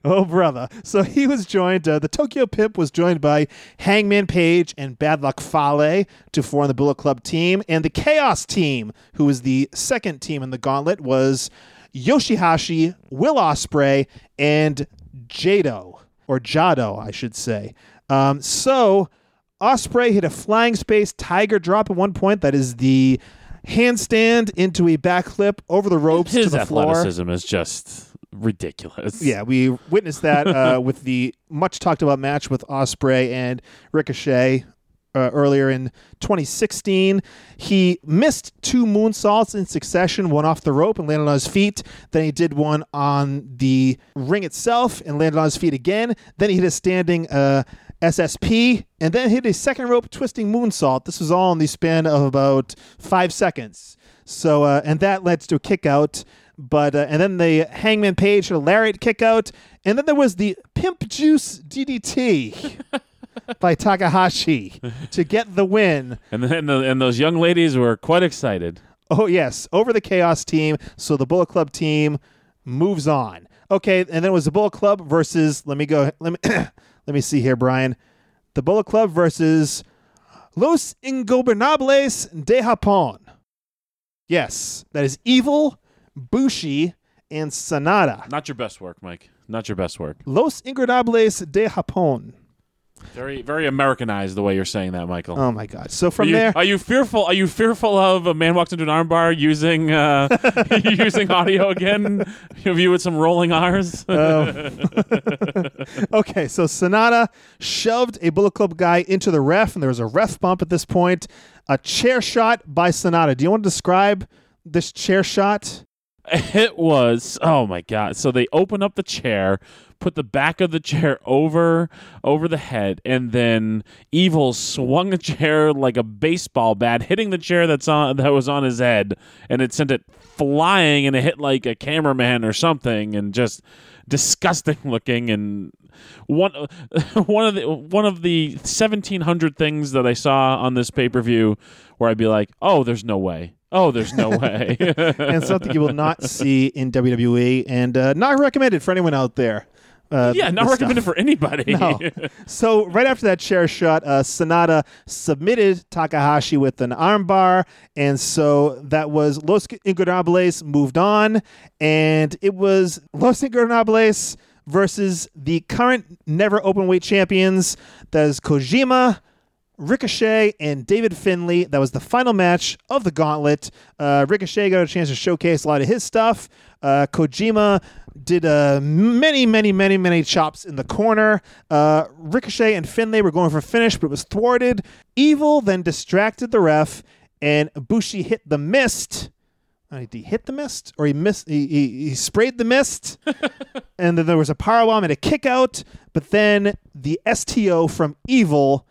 oh, brother. So he was joined, uh, the Tokyo Pimp was joined by Hangman Page and Bad Luck Fale to form the Bullet Club team. And the Chaos team, who was the second team in the gauntlet, was Yoshihashi, Will Ospreay, and Jado, or Jado, I should say. Um, so Ospreay hit a flying space tiger drop at one point. That is the handstand into a backflip over the ropes His to the floor. athleticism is just ridiculous. Yeah, we witnessed that uh, with the much talked about match with Ospreay and Ricochet uh, earlier in 2016. He missed two moonsaults in succession, one off the rope and landed on his feet. Then he did one on the ring itself and landed on his feet again. Then he hit a standing uh, SSP and then hit a second rope twisting moonsault. This was all in the span of about five seconds. So, uh, and that led to a kick out. But uh, and then the Hangman Page hit a lariat kick out, and then there was the Pimp Juice DDT by Takahashi to get the win. And then the, and those young ladies were quite excited. Oh yes, over the Chaos team. So the Bullet Club team moves on. Okay, and then it was the Bullet Club versus. Let me go. Let me let me see here, Brian. The Bullet Club versus Los Ingobernables de Japón. Yes, that is Evil, Bushi, and Sanada. Not your best work, Mike. Not your best work. Los Ingobernables de Japón. Very very Americanized the way you're saying that, Michael. Oh my God! So Are from you, there, are you fearful? Are you fearful of a man walks into an armbar using uh, using audio again? Of you with some rolling R's? okay, so Sanada shoved a Bullet Club guy into the ref, and there was a ref bump at this point. A chair shot by Sanada. Do you want to describe this chair shot? It was oh my god! So they open up the chair, put the back of the chair over over the head, and then Evil swung the chair like a baseball bat, hitting the chair that's on that was on his head, and it sent it flying, and it hit like a cameraman or something, and just disgusting looking and one one of the one of the seventeen hundred things that I saw on this pay per view where I'd be like, oh, there's no way. Oh, there's no way. and something you will not see in WWE, and uh, not recommended for anyone out there. Uh, Yeah, not recommended stuff. for anybody. No. So right after that chair shot, uh, Sanada submitted Takahashi with an armbar, and so that was Los Ingobernables moved on, and it was Los Ingobernables versus the current never open weight champions. That is Kojima. Ricochet and David Finlay. That was the final match of the gauntlet. Uh, Ricochet got a chance to showcase a lot of his stuff. Uh, Kojima did uh, many, many, many, many chops in the corner. Uh, Ricochet and Finlay were going for a finish, but it was thwarted. Evil then distracted the ref, and Bushi hit the mist. Uh, Did he hit the mist, or he missed? He, he, he sprayed the mist, and then there was a powerbomb and a kick out. But then the STO from Evil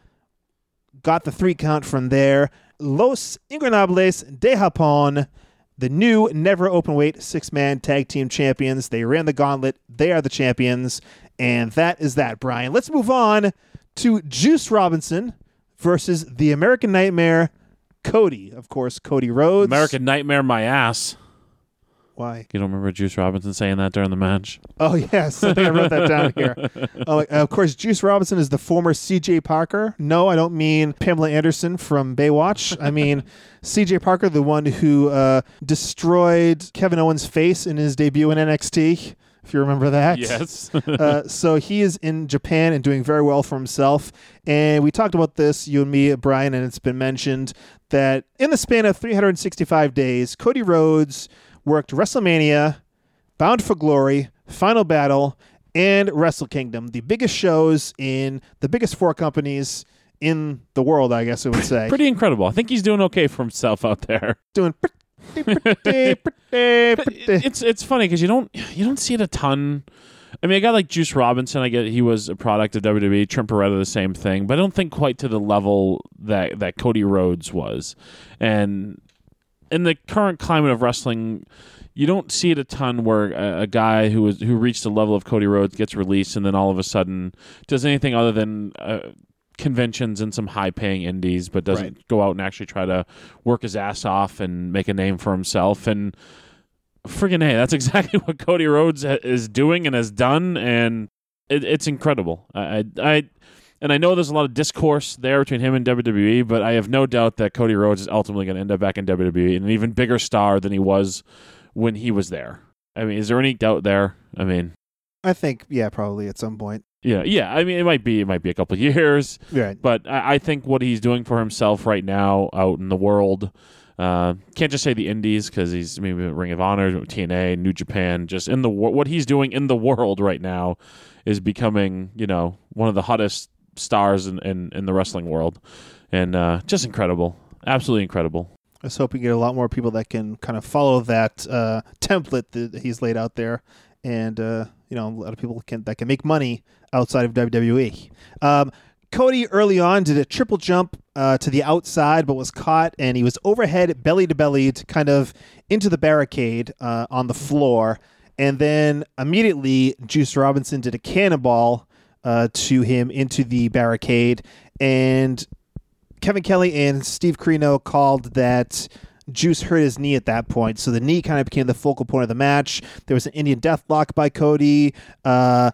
got the three count from there. Los Ingobernables de Japón, the new never open weight six man tag team champions. They ran the gauntlet. They are the champions. And that is that, Brian. Let's move on to Juice Robinson versus the American Nightmare, Cody. Of course, Cody Rhodes. American Nightmare, my ass. Why? You don't remember Juice Robinson saying that during the match? Oh yes, I think I wrote that down here. Oh, uh, of course, Juice Robinson is the former C.J. Parker. No, I don't mean Pamela Anderson from Baywatch. I mean C.J. Parker, the one who uh, destroyed Kevin Owens' face in his debut in NXT. If you remember that. Yes. uh, so he is in Japan and doing very well for himself. And we talked about this, you and me, Brian, and it's been mentioned that in the span of 365 days, Cody Rhodes worked WrestleMania, Bound for Glory, Final Battle, and Wrestle Kingdom, the biggest shows in the biggest four companies in the world, I guess I would say. Pretty incredible. I think he's doing okay for himself out there. Doing pretty, pretty, pretty, pretty. It's it's funny because you don't you don't see it a ton. I mean, a guy like Juice Robinson, I get he was a product of WWE. Trent Beretta, the same thing, but I don't think quite to the level that that Cody Rhodes was. And in the current climate of wrestling, you don't see it a ton where a, a guy who was who reached the level of Cody Rhodes gets released and then all of a sudden does anything other than. Uh, conventions and some high paying indies but doesn't Right. go out and actually try to work his ass off and make a name for himself and friggin' hey, that's exactly what Cody Rhodes ha- is doing and has done, and it, it's incredible. I, I, I, and I know there's a lot of discourse there between him and WWE, but I have no doubt that Cody Rhodes is ultimately going to end up back in WWE and an even bigger star than he was when he was there. I mean, is there any doubt there? I mean, I think, yeah, probably at some point. yeah, yeah. I mean, it might be, it might be a couple of years, Right. but I, I think what he's doing for himself right now out in the world. Uh, can't just say the Indies because he's maybe Ring of Honor, TNA, New Japan. Just in the what he's doing in the world right now is becoming, you know, one of the hottest stars in, in, in the wrestling world, and uh, just incredible, absolutely incredible. I just hope we get a lot more people that can kind of follow that uh, template that he's laid out there, and uh, you know, a lot of people can that can make money outside of WWE. Um, Cody early on did a triple jump uh, to the outside, but was caught, and he was overhead, belly to belly, kind of into the barricade uh, on the floor, and then immediately Juice Robinson did a cannonball uh, to him into the barricade, and Kevin Kelly and Steve Corino called that Juice hurt his knee at that point, so the knee kind of became the focal point of the match. There was an Indian Deathlock by Cody, uh,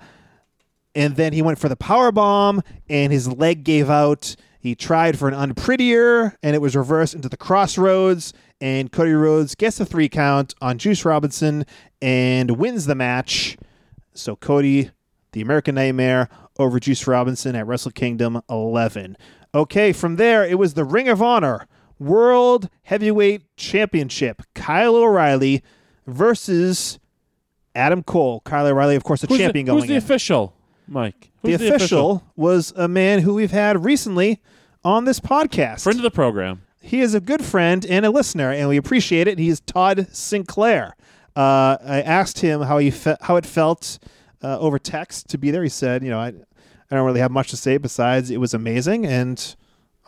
and then he went for the power bomb, and his leg gave out. He tried for an unprettier, and it was reversed into the crossroads. And Cody Rhodes gets a three count on Juice Robinson and wins the match. So Cody, the American Nightmare, over Juice Robinson at Wrestle Kingdom 11. Okay, from there it was the Ring of Honor World Heavyweight Championship. Kyle O'Reilly versus Adam Cole. Kyle O'Reilly, of course, the Who's champion the, going who's the in. official, Mike? the Who's official was a man who we've had recently on this podcast. friend of the program. He is a good friend and a listener, and we appreciate it. He's Todd Sinclair. Uh, I asked him how he fe- how it felt uh, over text to be there. He said, "You know, I, I don't really have much to say besides it was amazing." And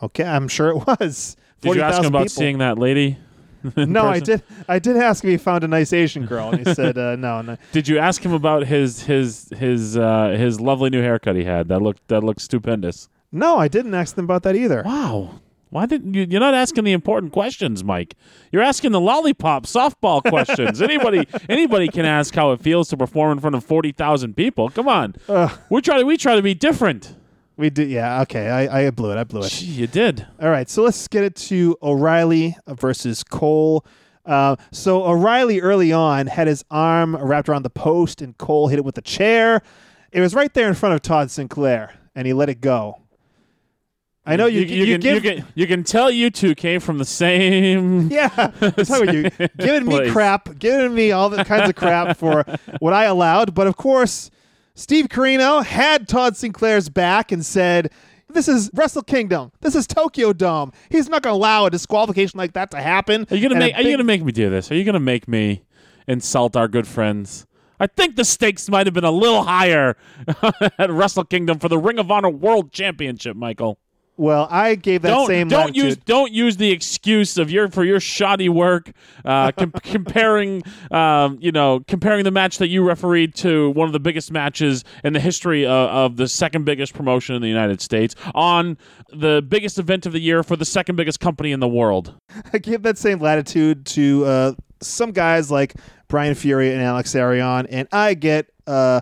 okay, I'm sure it was. Did you ask 40,000 him about people. seeing that lady? No, I did. I did ask if he found a nice Asian girl, and he said, uh, "No, no." Did you ask him about his his his uh, his lovely new haircut he had? That looked that looked stupendous. No, I didn't ask them about that either. Wow. Why didn't you? You're not asking the important questions, Mike. You're asking the lollipop softball questions. anybody anybody can ask how it feels to perform in front of forty thousand people. Come on, we try to we try to be different. We did, yeah. Okay, I, I blew it. I blew it. Gee, you did. All right, so let's get it to O'Reilly versus Cole. Uh, so O'Reilly early on had his arm wrapped around the post, and Cole hit it with a chair. It was right there in front of Todd Sinclair, and he let it go. I know you. you, you, can, give, you can you can tell you two came from the same. yeah, that's how you giving me Place. crap, giving me all the kinds of crap for what I allowed. But of course, Steve Corino had Todd Sinclair's back and said, "This is Wrestle Kingdom. This is Tokyo Dome. He's not going to allow a disqualification like that to happen." Are you gonna And make Are you gonna make me do this? Are you gonna make me insult our good friends? I think the stakes might have been a little higher at Wrestle Kingdom for the Ring of Honor World Championship, Michael. Well, I gave that don't same don't use don't use the excuse of your for your shoddy work uh, com- comparing um, you know comparing the match that you refereed to one of the biggest matches in the history of, of the second biggest promotion in the United States on the biggest event of the year for the second biggest company in the world. I gave that same latitude to uh, some guys like Brian Fury and Alex Arion, and I get uh,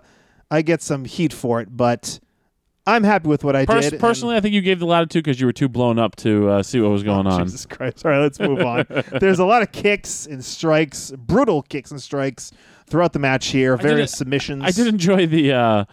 I get some heat for it, but I'm happy with what I Pers- did. personally, I think you gave the latitude because you were too blown up to uh, see what was going on. Jesus Christ. All right, let's move on. There's a lot of kicks and strikes, brutal kicks and strikes throughout the match here, various did- submissions. I did enjoy the uh,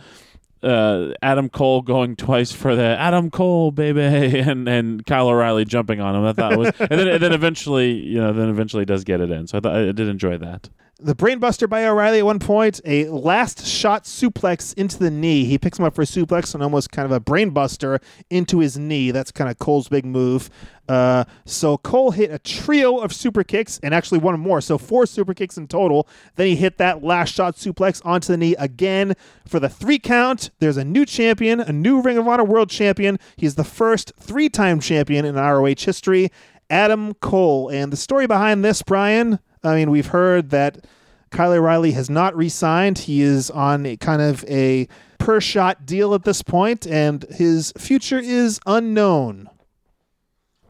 uh, Adam Cole going twice for the Adam Cole baby, and and Kyle O'Reilly jumping on him. I thought it was, and then and then eventually, you know, then eventually does get it in. So I thought I did enjoy that. The brainbuster by O'Reilly at one point, a last shot suplex into the knee. He picks him up for a suplex and almost kind of a brainbuster into his knee. That's kind of Cole's big move. Uh, so Cole hit a trio of super kicks and actually one more. So four super kicks in total. Then he hit that last shot suplex onto the knee again for the three count. There's a new champion, a new Ring of Honor World Champion. He's the first three time champion in ROH history. Adam Cole. And the story behind this, Brian, I mean, we've heard that Kyle O'Reilly has not re signed. He is on a kind of a per shot deal at this point, and his future is unknown.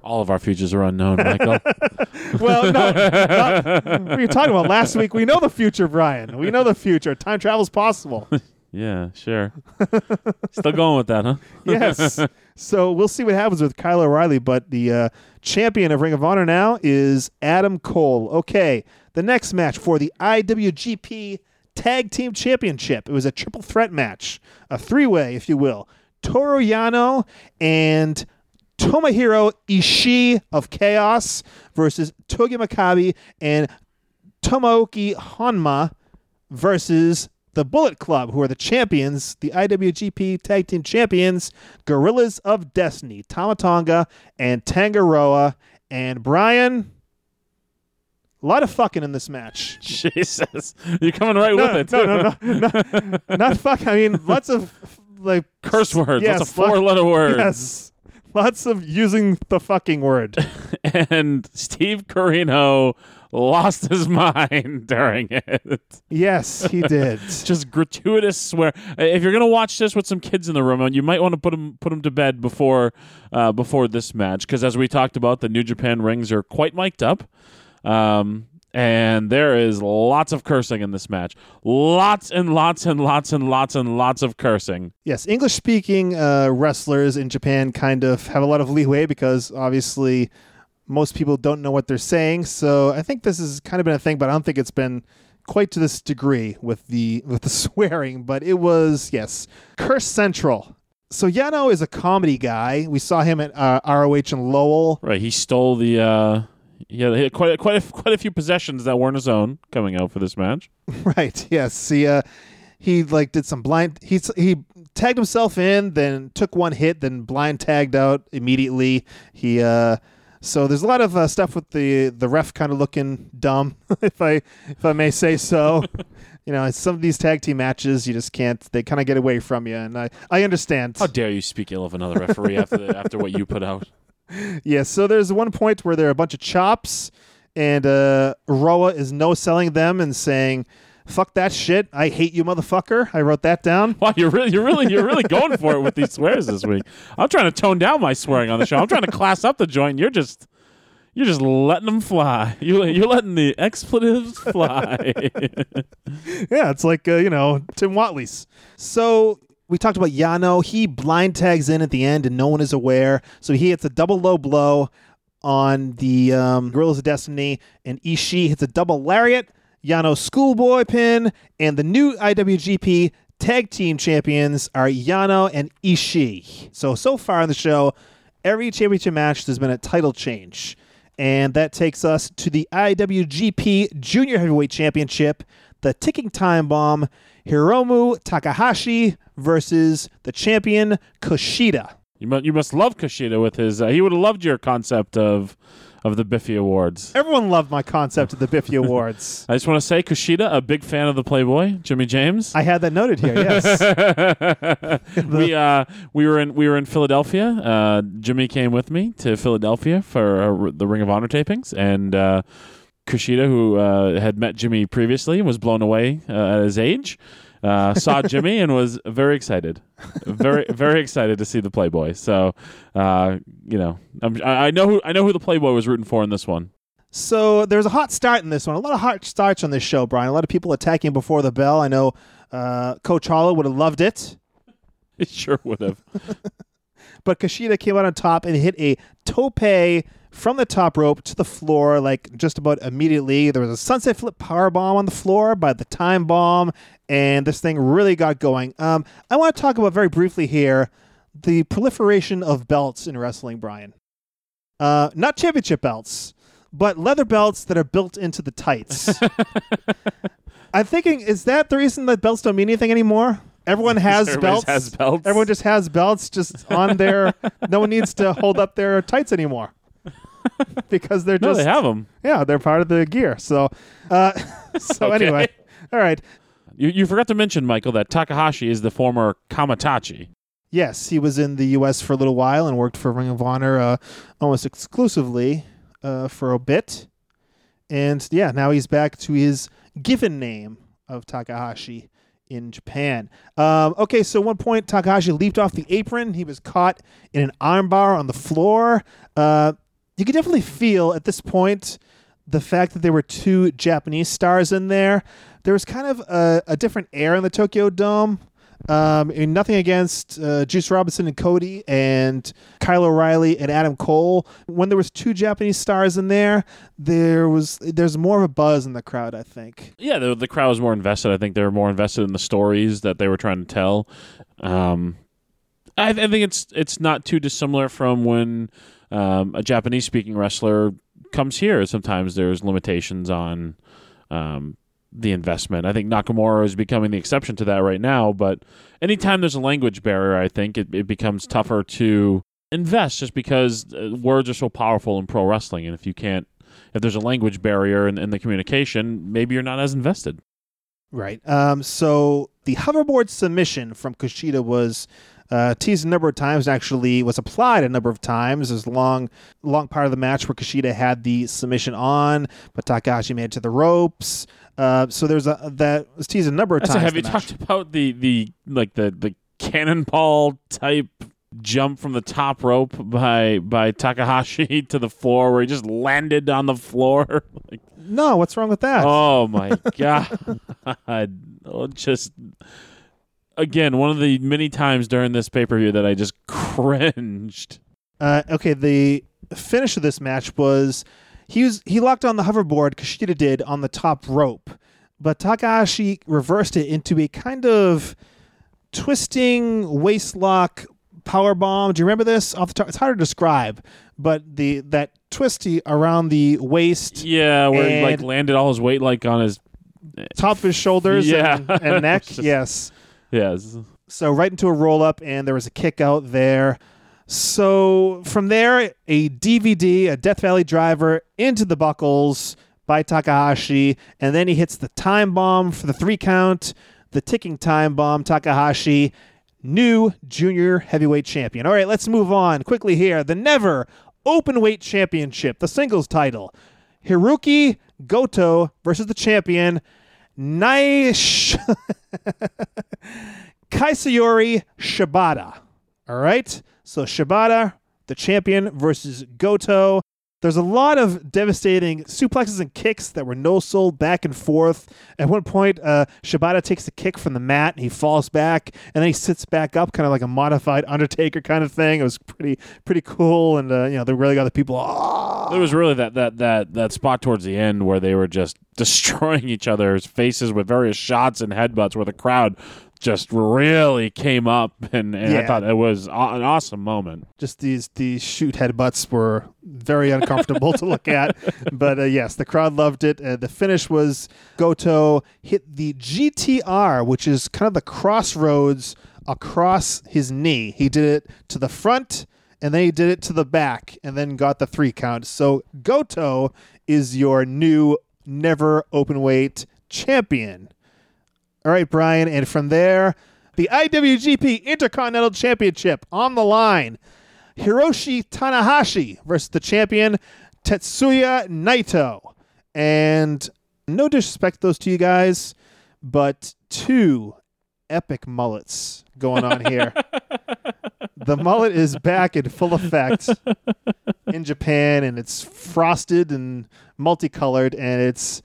All of our futures are unknown, Michael. Well, no, not, we were talking about last week. We know the future, Brian. We know the future. Time travel is possible. yeah, sure. Still going with that, huh? Yes. So we'll see what happens with Kyle O'Reilly, but the uh, champion of Ring of Honor now is Adam Cole. Okay, the next match for the IWGP Tag Team Championship. It was a triple threat match, a three way, if you will. Toru Yano and Tomohiro Ishii of Chaos versus Togi Makabe and Tomoaki Honma versus the Bullet Club, who are the champions, the IWGP Tag Team Champions, Gorillas of Destiny, Tama Tonga and Tangaroa. And Brian, a lot of fucking in this match. Jesus, you're coming right with it. No, no, no, no, not fuck. I mean, lots of like Curse words. Yes, That's a four-letter word. Yes, lots of using the fucking word. And Steve Corino lost his mind during it. Yes, he did. Just gratuitous swear. If you're gonna watch this with some kids in the room, you might want to put them put them to bed before uh, before this match, because as we talked about, the New Japan rings are quite mic'd up. Um, and there is lots of cursing in this match. Lots and lots and lots and lots and lots of cursing. Yes, English speaking uh, wrestlers in Japan kind of have a lot of leeway because obviously most people don't know what they're saying. So I think this has kind of been a thing, but I don't think it's been quite to this degree with the with the swearing. But it was yes, Curse Central. So Yano is a comedy guy. We saw him at uh, ROH in Lowell. Right, he stole the. Uh, yeah, he had quite a, quite a, quite a few possessions that weren't his own coming out for this match. Right. Yes. He uh, he like did some blind. He he tagged himself in, then took one hit, then blind tagged out immediately. He uh. So there's a lot of uh, stuff with the the ref kind of looking dumb, if I if I may say so. you know, some of these tag team matches you just can't. They kind of get away from you, and I I understand. How dare you speak ill of another referee after the, after what you put out? Yeah, so there's one point where there are a bunch of chops, and uh, Roa is no selling them and saying, "Fuck that shit! I hate you, motherfucker." I wrote that down. Wow, you're really, you're really, you're really going for it with these swears this week. I'm trying to tone down my swearing on the show. I'm trying to class up the joint. And you're just, you're just letting them fly. You, you're letting the expletives fly. Yeah, it's like uh, you know Tim Watley's. So we talked about Yano. He blind tags in at the end, and no one is aware. So he hits a double low blow on the um, Gorillas of Destiny, and Ishii hits a double lariat. Yano schoolboy pin, and the new IWGP Tag Team Champions are Yano and Ishii. So so far in the show, every championship match there's been a title change. And that takes us to the IWGP Junior Heavyweight Championship, the ticking time bomb, Hiromu Takahashi versus the champion Kushida. you must, you must love Kushida with his. Uh, he would have loved your concept of, of the Biffy Awards. Everyone loved my concept of the Biffy Awards. I just want to say, Kushida, a big fan of the Playboy, Jimmy James. I had that noted here, yes. we uh we were in we were in Philadelphia. Uh, Jimmy came with me to Philadelphia for uh, the Ring of Honor tapings, and uh, Kushida, who uh, had met Jimmy previously, was blown away uh, at his age. Uh, saw Jimmy and was very excited, very very excited to see the Playboy. So, uh, you know, I'm, I I know who I know who the Playboy was rooting for in this one. So there's a hot start in this one. A lot of hot starts on this show, Brian. A lot of people attacking before the bell. I know uh, Coach Hollow would have loved it, It sure would have. But Kushida came out on top and hit a tope from the top rope to the floor, like just about immediately. There was a sunset flip power bomb on the floor by the time bomb, and this thing really got going. Um, I want to talk about very briefly here the proliferation of belts in wrestling, Brian. Uh, not championship belts, but leather belts that are built into the tights. I'm thinking, is that the reason that belts don't mean anything anymore? Everyone has Everybody belts. has belts. Everyone just has belts just on their. no one needs to hold up their tights anymore because they're No, just they have them. yeah they're part of the gear. So, uh, so Okay. anyway, all right. You, you forgot to mention, Michael, that Takahashi is the former Kamaitachi. Yes, he was in the U.S. for a little while and worked for Ring of Honor uh, almost exclusively uh, for a bit. And yeah, now he's back to his given name of Takahashi in Japan. Um, okay, so one point Takahashi leaped off the apron. He was caught in an armbar on the floor. Uh, you could definitely feel at this point the fact that there were two Japanese stars in there. There was kind of a, a different air in the Tokyo Dome. Um, and nothing against uh, Juice Robinson and Cody and Kyle O'Reilly and Adam Cole. When there was two Japanese stars in there, there was there's more of a buzz in the crowd. I think. Yeah, the, the crowd was more invested. I think they were more invested in the stories that they were trying to tell. Um, I, I think it's it's not too dissimilar from when um, a Japanese speaking wrestler comes here. Sometimes there's limitations on um, the investment. I think Nakamura is becoming the exception to that right now. But anytime there's a language barrier, I think it, it becomes tougher to invest just because uh, words are so powerful in pro wrestling. And if you can't, if there's a language barrier in, in the communication, maybe you're not as invested. Right. Um, so the hoverboard submission from Kushida was uh, teased a number of times. Actually, was applied a number of times. There's a long, long part of the match where Kushida had the submission on, but Takahashi made it to the ropes. Uh, so there's a that was teased a number of So times. have you match. talked about the the like the the cannonball type jump from the top rope by by Takahashi to the floor where he just landed on the floor? like, No, what's wrong with that? oh my god! Oh, just again one of the many times during this pay per view that I just cringed. Uh, okay, the finish of this match was he was he locked on the hoverboard. Kushida did on the top rope, but Takahashi reversed it into a kind of twisting waist lock power bomb. Do you remember this? Off the top, it's hard to describe, but the that twisty around the waist, Yeah, where he like landed all his weight like on his eh, top of his shoulders, Yeah. and, and neck. Just- yes. yes. So right into a roll up, and there was a kick out there. So from there, a DVD, a Death Valley driver into the buckles by Takahashi, and then he hits the time bomb for the three count, the ticking time bomb. Takahashi, new junior heavyweight champion. All right, let's move on quickly here. The Never Open Weight Championship, the singles title. Hiroki Goto versus the champion Naish Katsuyori Shibata. All right. So Shibata, the champion, versus Goto. There's a lot of devastating suplexes and kicks that were no sold back and forth. At one point, uh, Shibata takes a kick from the mat and he falls back, and then he sits back up, kind of like a modified Undertaker kind of thing. It was pretty pretty cool, and uh, you know they really got the people. Ah! There was really that, that that that spot towards the end where they were just destroying each other's faces with various shots and headbutts, where the crowd just really came up, and, and I thought it was aw- an awesome moment. just these these shoot headbutts were very uncomfortable to look at. But uh, yes, the crowd loved it. Uh, the finish was Goto hit the GTR, which is kind of the crossroads across his knee. He did it to the front. And then he did it to the back and then got the three count. So Goto is your new never open weight champion. All right, Brian. And from there, the IWGP Intercontinental Championship on the line. Hiroshi Tanahashi versus the champion Tetsuya Naito. And no disrespect to those two guys, but two epic mullets going on here. the mullet is back in full effect in Japan, and it's frosted and multicolored, and it's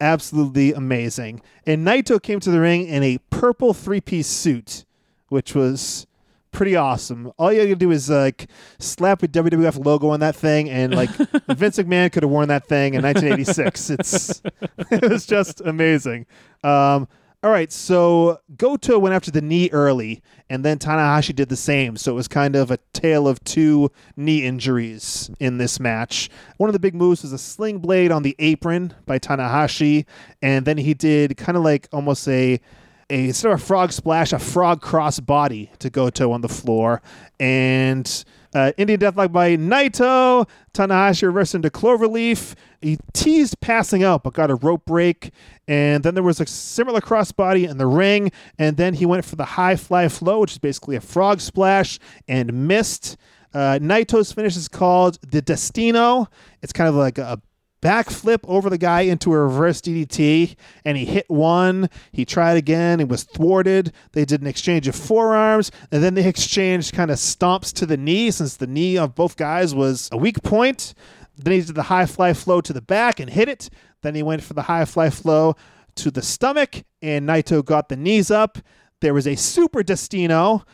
absolutely amazing. And Naito came to the ring in a purple three piece suit, which was pretty awesome. All you had to do is like slap a WWF logo on that thing, and like Vince McMahon could have worn that thing in 1986. it's it was just amazing. Um, all right, so Goto went after the knee early, and then Tanahashi did the same. So it was kind of a tale of two knee injuries in this match. One of the big moves was a sling blade on the apron by Tanahashi, and then he did kind of like almost a a instead of a frog splash, a frog cross body to Goto on the floor, and uh, Indian Deathlock by Naito. Tanahashi reversed into Cloverleaf. He teased passing out, but got a rope break. And then there was a similar crossbody in the ring. And then he went for the high fly flow, which is basically a frog splash, and missed. Uh, Naito's finish is called the Destino. It's kind of like a backflip over the guy into a reverse DDT, and he hit one. He tried again. It was thwarted. They did an exchange of forearms, and then they exchanged kind of stomps to the knee, since the knee of both guys was a weak point. Then he did the high fly flow to the back and hit it. Then he went for the high fly flow to the stomach, and Naito got the knees up. There was a super Destino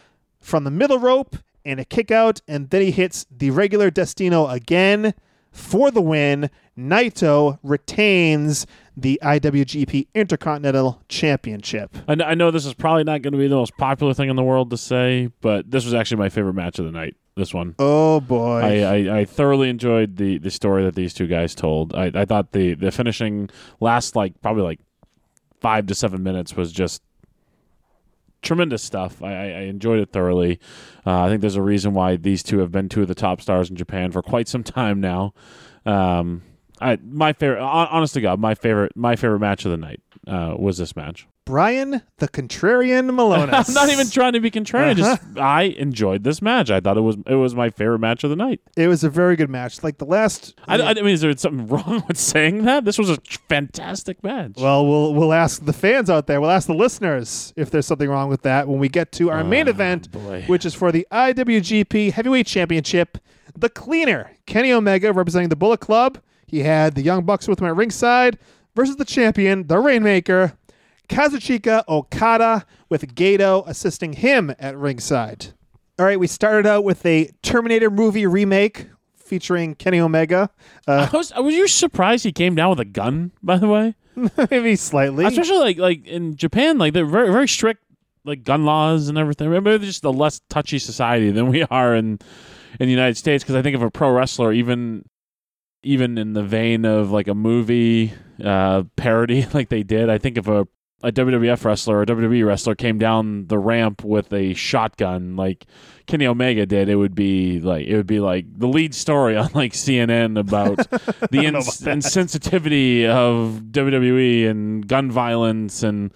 from the middle rope and a kick out, and then he hits the regular Destino again for the win. Naito retains the IWGP Intercontinental Championship. I, kn- I know this is probably not going to be the most popular thing in the world to say, but this was actually my favorite match of the night. This one. Oh boy! I, I, I thoroughly enjoyed the, the story that these two guys told. I, I thought the, the finishing last like probably like five to seven minutes was just tremendous stuff. I, I I enjoyed it thoroughly. Uh, I think there's a reason why these two have been two of the top stars in Japan for quite some time now. Um, I my favorite, hon- honest to God, my favorite my favorite match of the night uh, was this match. Brian the Contrarian Malonis. I'm not even trying to be contrarian. Just I enjoyed this match. I thought it was it was my favorite match of the night. It was a very good match. Like the last. I, I mean, is there something wrong with saying that? This was a fantastic match. well, we'll we'll ask the fans out there. We'll ask the listeners if there's something wrong with that when we get to our main Ah, event, boy. which is for the IWGP Heavyweight Championship. The Cleaner, Kenny Omega, representing the Bullet Club. He had the Young Bucks with him at ringside versus the champion, the Rainmaker, Kazuchika Okada, with Gedo assisting him at ringside. All right, we started out with a Terminator movie remake featuring Kenny Omega. Uh, I was, were you surprised he came down with a gun? By the way, maybe slightly. especially like like in Japan, like they're very very strict like gun laws and everything. Maybe they're just a less touchy society than we are in in the United States. Because I think of a pro wrestler, even even in the vein of like a movie uh, parody, like they did. I think if a a WWF wrestler or a WWE wrestler came down the ramp with a shotgun like Kenny Omega did, it would be like it would be like the lead story on like CNN about the ins- about insensitivity of WWE and gun violence and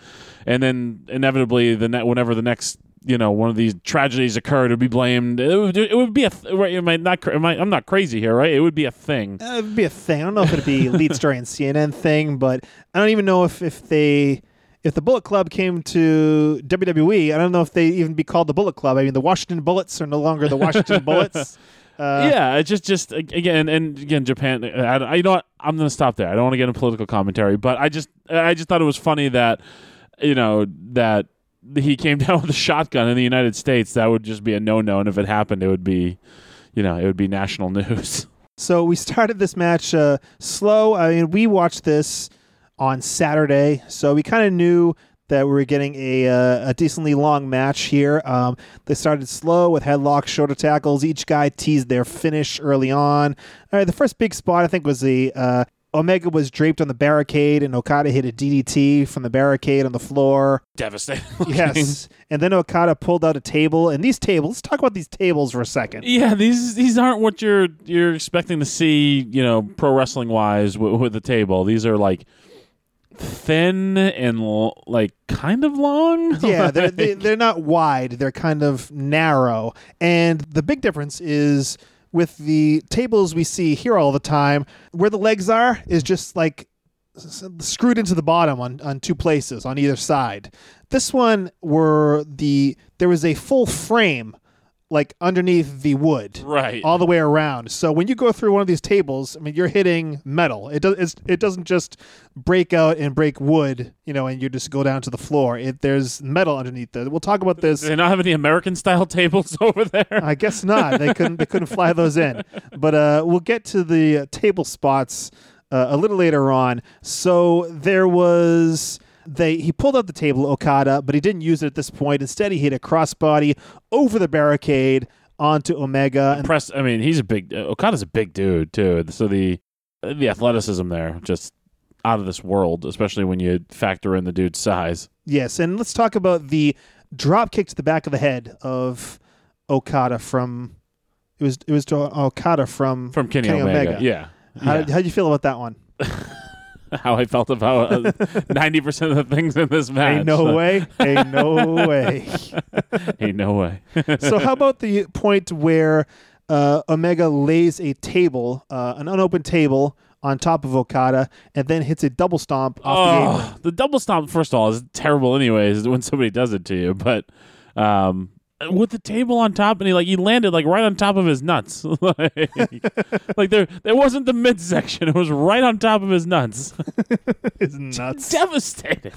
and then inevitably the ne- whenever the next you know one of these tragedies occurred, it would be blamed. It would, it would be a th- right. Am I not? Am I, I'm not crazy here, right? It would be a thing. Uh, it'd be a thing. I don't know if it'd be lead story and CNN thing, but I don't even know if if they if the Bullet Club came to WWE, I don't know if they even be called the Bullet Club. I mean, the Washington Bullets are no longer the Washington Bullets. Uh, yeah, it's just just again and again Japan. I, I you know what? I'm going to stop there. I don't want to get into political commentary, but I just I just thought it was funny that you know that he came down with a shotgun in the United States. That would just be a no no, and if it happened, it would be you know it would be national news. So we started this match uh, slow. I mean, we watched this on Saturday, so we kind of knew that we were getting a, uh, a decently long match here. Um, they started slow with headlocks, shoulder tackles. Each guy teased their finish early on. All right, the first big spot I think was the uh, Omega was draped on the barricade, and Okada hit a DDT from the barricade on the floor. Devastating. Yes, and then Okada pulled out a table, and these tables. Let's talk about these tables for a second. Yeah, these these aren't what you're you're expecting to see, you know, pro wrestling wise with, with the table. These are like thin and l- like kind of long. yeah, they're Like- they, they're not wide; they're kind of narrow. And the big difference is with the tables we see here all the time, where the legs are is just like screwed into the bottom on, on two places on either side. This one were the there was a full frame like underneath the wood, Right. all the way around. So when you go through one of these tables, I mean, you're hitting metal. It does. It's, it doesn't just break out and break wood, you know, and you just go down to the floor. It there's metal underneath it. We'll talk about this. They Do they not have any American style tables over there? I guess not. They couldn't. They couldn't fly those in. But uh, we'll get to the table spots uh, a little later on. So there was. They he pulled out the table Okada, but he didn't use it at this point. Instead, he hit a crossbody over the barricade onto Omega. And Press. I mean, he's a big. Uh, Okada's a big dude too. So the the athleticism there just out of this world, especially when you factor in the dude's size. yes, and let's talk about the drop kick to the back of the head of Okada from. It was it was to Okada from From Kenny, Omega. Yeah. How Yeah. how would you feel about that one? How I felt about ninety percent of the things in this match. Ain't no way. Ain't no way. Ain't no way. so how about the point where uh, Omega lays a table, uh, an unopened table, on top of Okada, and then hits a double stomp off the apron? Oh, the double stomp, first of all, is terrible anyways when somebody does it to you. But um, with the table on top, and he like he landed like right on top of his nuts. like, like there there wasn't the midsection; it was right on top of his nuts. It's nuts. Devastating.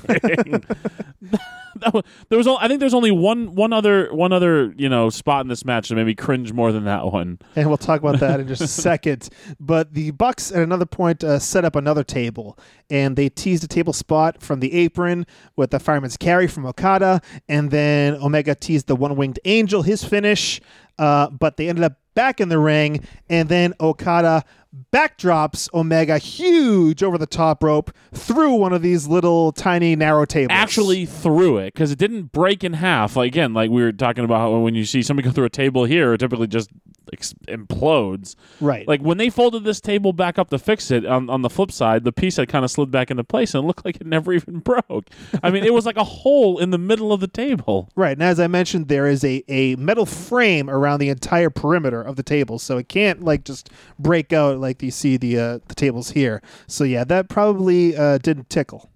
There was, o- I think, there's only one, one other, one other, you know, spot in this match that made me cringe more than that one. and we'll talk about that in just a second. But the Bucks at another point uh, set up another table, and they teased a table spot from the apron with the fireman's carry from Okada, and then Omega teased the one winged angel, his finish. Uh, but they ended up back in the ring, and then Okada backdrops Omega huge over the top rope through one of these little tiny narrow tables. Actually, threw it because it didn't break in half. Like again, like we were talking about how when you see somebody go through a table here, it typically just ex- implodes. right? Like when they folded this table back up to fix it, on, on the flip side, the piece had kind of slid back into place and it looked like it never even broke. I mean, it was like a hole in the middle of the table. Right, and as I mentioned, there is a, a metal frame around the entire perimeter of the table, so it can't like just break out like you see the uh, the tables here. So yeah, that probably uh, didn't tickle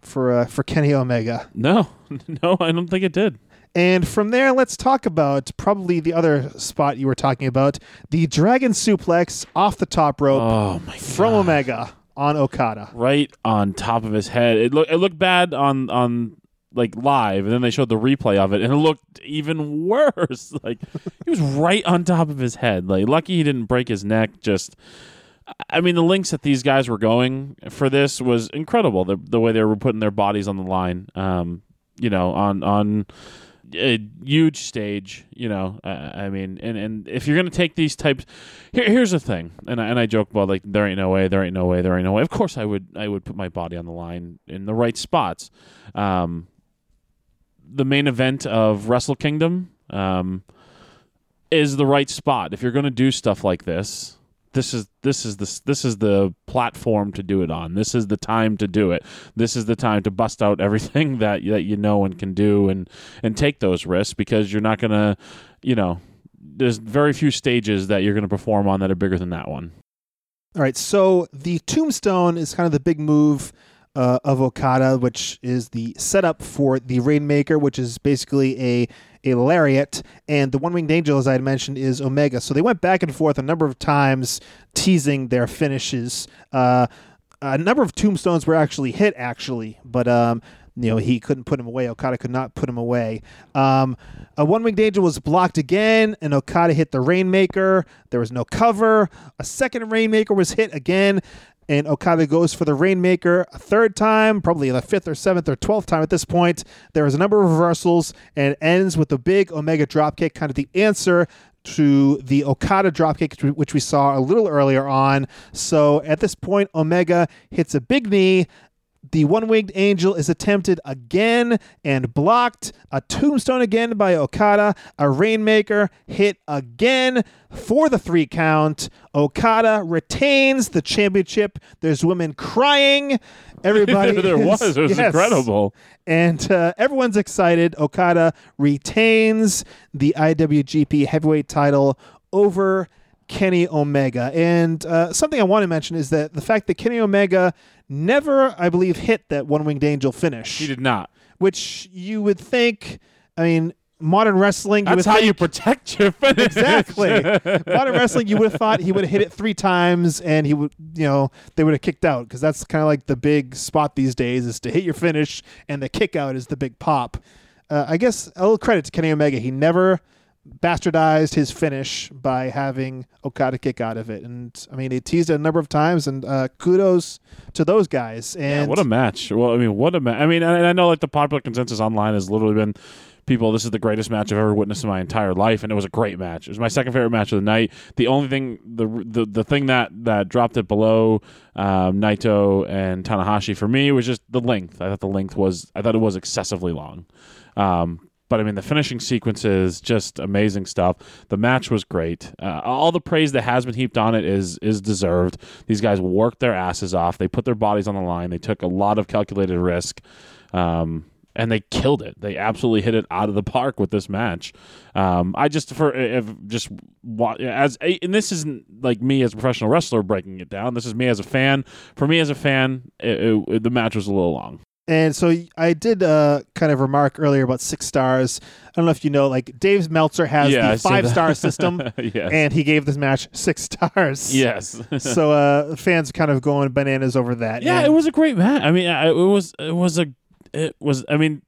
for uh, for Kenny Omega. No, no, I don't think it did. And from there, let's talk about probably the other spot you were talking about, the dragon suplex off the top rope Oh my from God. Omega on Okada. right on top of his head. It looked it looked bad on on like live, and then they showed the replay of it, and it looked even worse. Like he was right on top of his head. Like lucky he didn't break his neck. Just. I mean, the links that these guys were going for this was incredible. The the way they were putting their bodies on the line, um, you know, on on a huge stage. You know, uh, I mean, and, and if you're gonna take these types, here, here's the thing, and I, and I joke about like there ain't no way, there ain't no way, there ain't no way. Of course, I would I would put my body on the line in the right spots. Um, the main event of Wrestle Kingdom um, is the right spot if you're gonna do stuff like this. This is this is the this is the platform to do it on. This is the time to do it. This is the time to bust out everything that that you know and can do and and take those risks because you're not gonna, you know, there's very few stages that you're gonna perform on that are bigger than that one. All right, so the tombstone is kind of the big move uh, of Okada, which is the setup for the Rainmaker, which is basically a a lariat, and the one winged angel, as I had mentioned, is Omega. So they went back and forth a number of times, teasing their finishes. Uh, a number of tombstones were actually hit, actually, but um, you know he couldn't put him away. Okada could not put him away. Um, a one winged angel was blocked again, and Okada hit the Rainmaker. There was no cover. A second Rainmaker was hit again. And Okada goes for the Rainmaker a third time, probably the fifth or seventh or twelfth time at this point. There is a number of reversals, and ends with the big Omega dropkick, kind of the answer to the Okada dropkick, which we saw a little earlier on. So at this point, Omega hits a big knee. The one winged angel is attempted again and blocked. A tombstone again by Okada. A rainmaker hit again for the three count. Okada retains the championship. There's women crying. Everybody there is- was. It was yes. incredible. And uh, everyone's excited. Okada retains the IWGP Heavyweight title over Kenny Omega. And uh, something I want to mention is that the fact that Kenny Omega never, I believe, hit that one winged angel finish, He did not. which you would think, I mean, modern wrestling. You That's how think- you protect your finish. exactly. Modern wrestling, you would have thought he would have hit it three times, and he would, you know, they would have kicked out because that's kind of like the big spot these days is to hit your finish, and the kick out is the big pop. Uh, I guess a little credit to Kenny Omega. He never bastardized his finish by having Okada kick out of it, and I mean, he teased it a number of times, and uh, kudos to those guys. Yeah, And what a match! Well, I mean, what a match! I mean, and I know like the popular consensus online has literally been people. This is the greatest match I've ever witnessed in my entire life, and it was a great match. It was my second favorite match of the night. The only thing, the the the thing that that dropped it below um, Naito and Tanahashi for me was just the length. I thought the length was, I thought it was excessively long. Um, but I mean, the finishing sequences, just amazing stuff. The match was great. Uh, all the praise that has been heaped on it is is deserved. These guys worked their asses off. They put their bodies on the line. They took a lot of calculated risk, um, and they killed it. They absolutely hit it out of the park with this match. Um, I just for if just as and this isn't like me as a professional wrestler breaking it down. This is me as a fan. For me as a fan, it, it, the match was a little long. And so I did uh, kind of remark earlier about six stars. I don't know if you know, like Dave Meltzer has Yeah, the five star system, yes. and he gave this match six stars. yes. so uh, fans kind of going bananas over that. Yeah, And- it was a great match. I mean, it was it was a it was. I mean,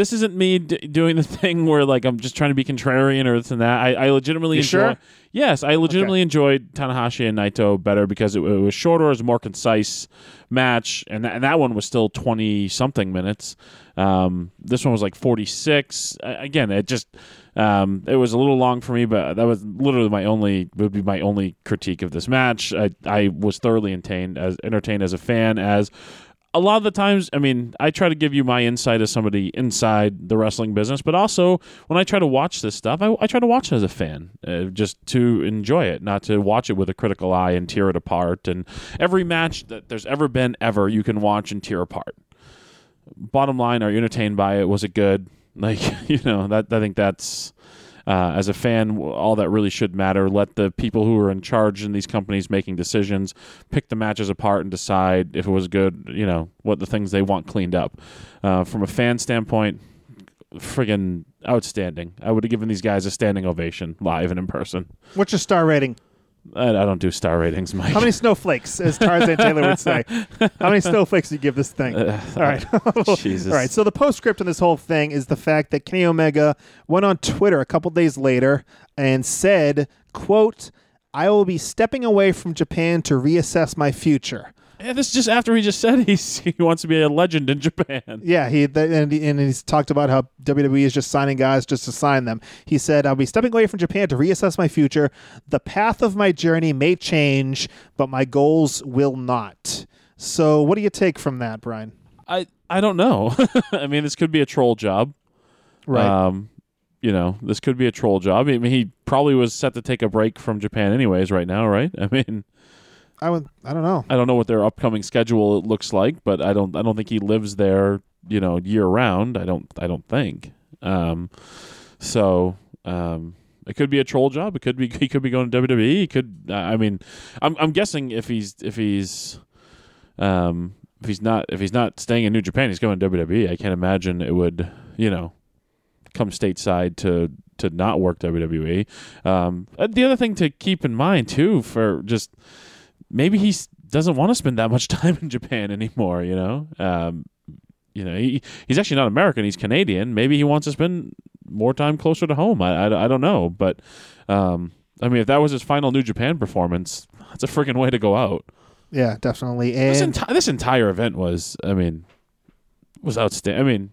this isn't me d- doing the thing where like I'm just trying to be contrarian or this and that. I, I legitimately You enjoy. sure? Yes, I legitimately enjoyed Tanahashi and Naito better because it, it was shorter, it was a more concise match, and that, and that one was still twenty something minutes. Um, this one was like forty six. Again, it just um, it was a little long for me, but that was literally my only would be my only critique of this match. I I was thoroughly entertained as entertained as a fan as a lot of the times, I mean, I try to give you my insight as somebody inside the wrestling business, but also when I try to watch this stuff, I, I try to watch it as a fan, uh, just to enjoy it, not to watch it with a critical eye and tear it apart. And every match that there's ever been, ever, you can watch and tear apart. Bottom line, are you entertained by it? Was it good? Like, you know, that I think that's. Uh, as a fan, all that really should matter. Let the people who are in charge in these companies making decisions pick the matches apart and decide if it was good. You know what the things they want cleaned up. Uh, from a fan standpoint, friggin' outstanding. I would have given these guys a standing ovation live and in person. What's your star rating? I, I don't do star ratings, Mike. How many snowflakes, as Tarzan Taylor would say? How many snowflakes do you give this thing? Uh, All right. Uh, Jesus. All right. So the postscript on this whole thing is the fact that Kenny Omega went on Twitter a couple days later and said, "quote I will be stepping away from Japan to reassess my future." Yeah, this is just after he just said he's, he wants to be a legend in Japan. Yeah, he th- and, he- and he's talked about how WWE is just signing guys just to sign them. He said, "I'll be stepping away from Japan to reassess my future. The path of my journey may change, but my goals will not." So, what do you take from that, Brian? I I don't know. I mean, this could be a troll job. Um, you know, this could be a troll job. I mean, he probably was set to take a break from Japan anyways right now, right? I mean, I would. I don't know. I don't know what their upcoming schedule looks like, but I don't I don't think he lives there, you know, year round. I don't I don't think. Um, so um, it could be a troll job. It could be he could be going to WWE. He could. I mean, I'm I'm guessing if he's if he's um if he's not if he's not staying in New Japan, he's going to WWE. I can't imagine it would you know come stateside to to not work WWE. Um, uh, the other thing to keep in mind too for just maybe he doesn't want to spend that much time in Japan anymore. You know, um, you know, he, he's actually not American; he's Canadian. Maybe he wants to spend more time closer to home. I, I, I don't know, but um, I mean, if that was his final New Japan performance, that's a freaking way to go out. Yeah, definitely. This, And enti- this entire event was, I mean, was outstanding. I mean,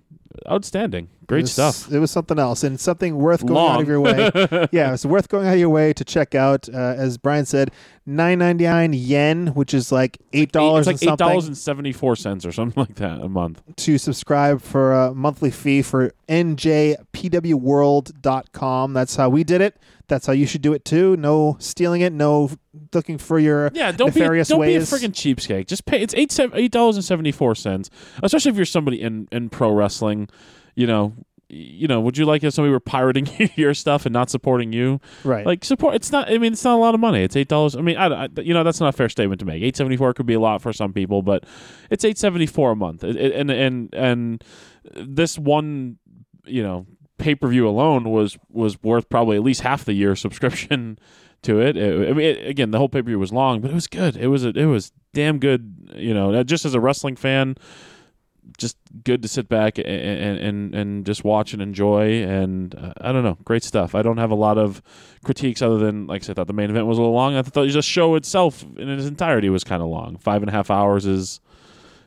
outstanding, great it was, stuff. It was something else and something worth going out of your way. yeah, it's worth going out of your way to check out. Uh, as Brian said, nine ninety nine yen, which is like eight dollars. It's like eight dollars and seventy four cents or something like that a month. to subscribe for a monthly fee for njpwworld.com. That's how we did it. That's how you should do it too. No stealing it. No looking for your Yeah, don't be don't ways. be a freaking cheapskate. Just pay. It's eight eight dollars and seventy four cents. Especially if you're somebody in in pro wrestling. You know, you know. Would you like if somebody were pirating your stuff and not supporting you? right. Like support. It's not. I mean, it's not a lot of money. It's eight dollars. I mean, I, I- you know that's not a fair statement to make. Eight seventy four could be a lot for some people, but it's eight seventy four a month. It- it- and and and this one, you know, pay per view alone was was worth probably at least half the year subscription to it. it I mean, it, again, the whole pay per view was long, but it was good. It was a, it was damn good. You know, just as a wrestling fan, just good to sit back and and and just watch and enjoy. And uh, I don't know, great stuff. I don't have a lot of critiques other than like I said, I thought the main event was a little long. I thought the show itself in its entirety was kind of long. Five and a half hours is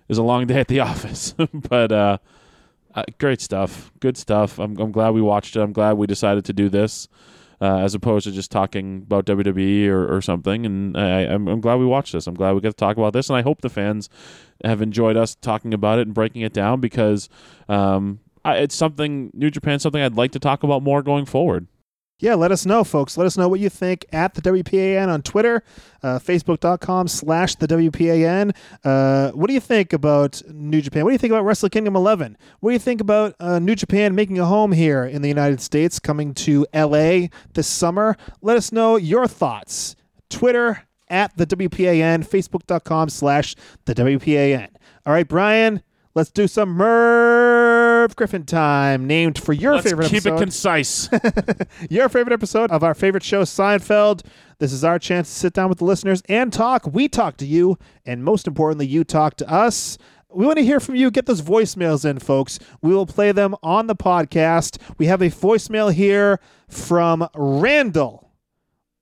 is a long day at the office, but. uh uh, great stuff. Good stuff. I'm, I'm glad we watched it. I'm glad we decided to do this uh, as opposed to just talking about WWE or, or something. And I, I'm, I'm glad we watched this. I'm glad we get to talk about this. And I hope the fans have enjoyed us talking about it and breaking it down because um, I, it's something, New Japan, something I'd like to talk about more going forward yeah, let us know, folks. Let us know what you think at the WPAN on Twitter, uh, Facebook.com slash the WPAN. Uh, what do you think about New Japan? What do you think about Wrestle Kingdom 11? What do you think about uh, New Japan making a home here in the United States, coming to LA this summer? Let us know your thoughts. Twitter at the WPAN, Facebook.com slash the WPAN. All right, Brian, let's do some Merv Griffin time, named for your Let's favorite keep episode. it concise. your favorite episode of our favorite show, Seinfeld. This is our chance to sit down with the listeners and talk. We talk to you, and most importantly, you talk to us. We want to hear from you. Get those voicemails in, folks. We will play them on the podcast. We have a voicemail here from Randall.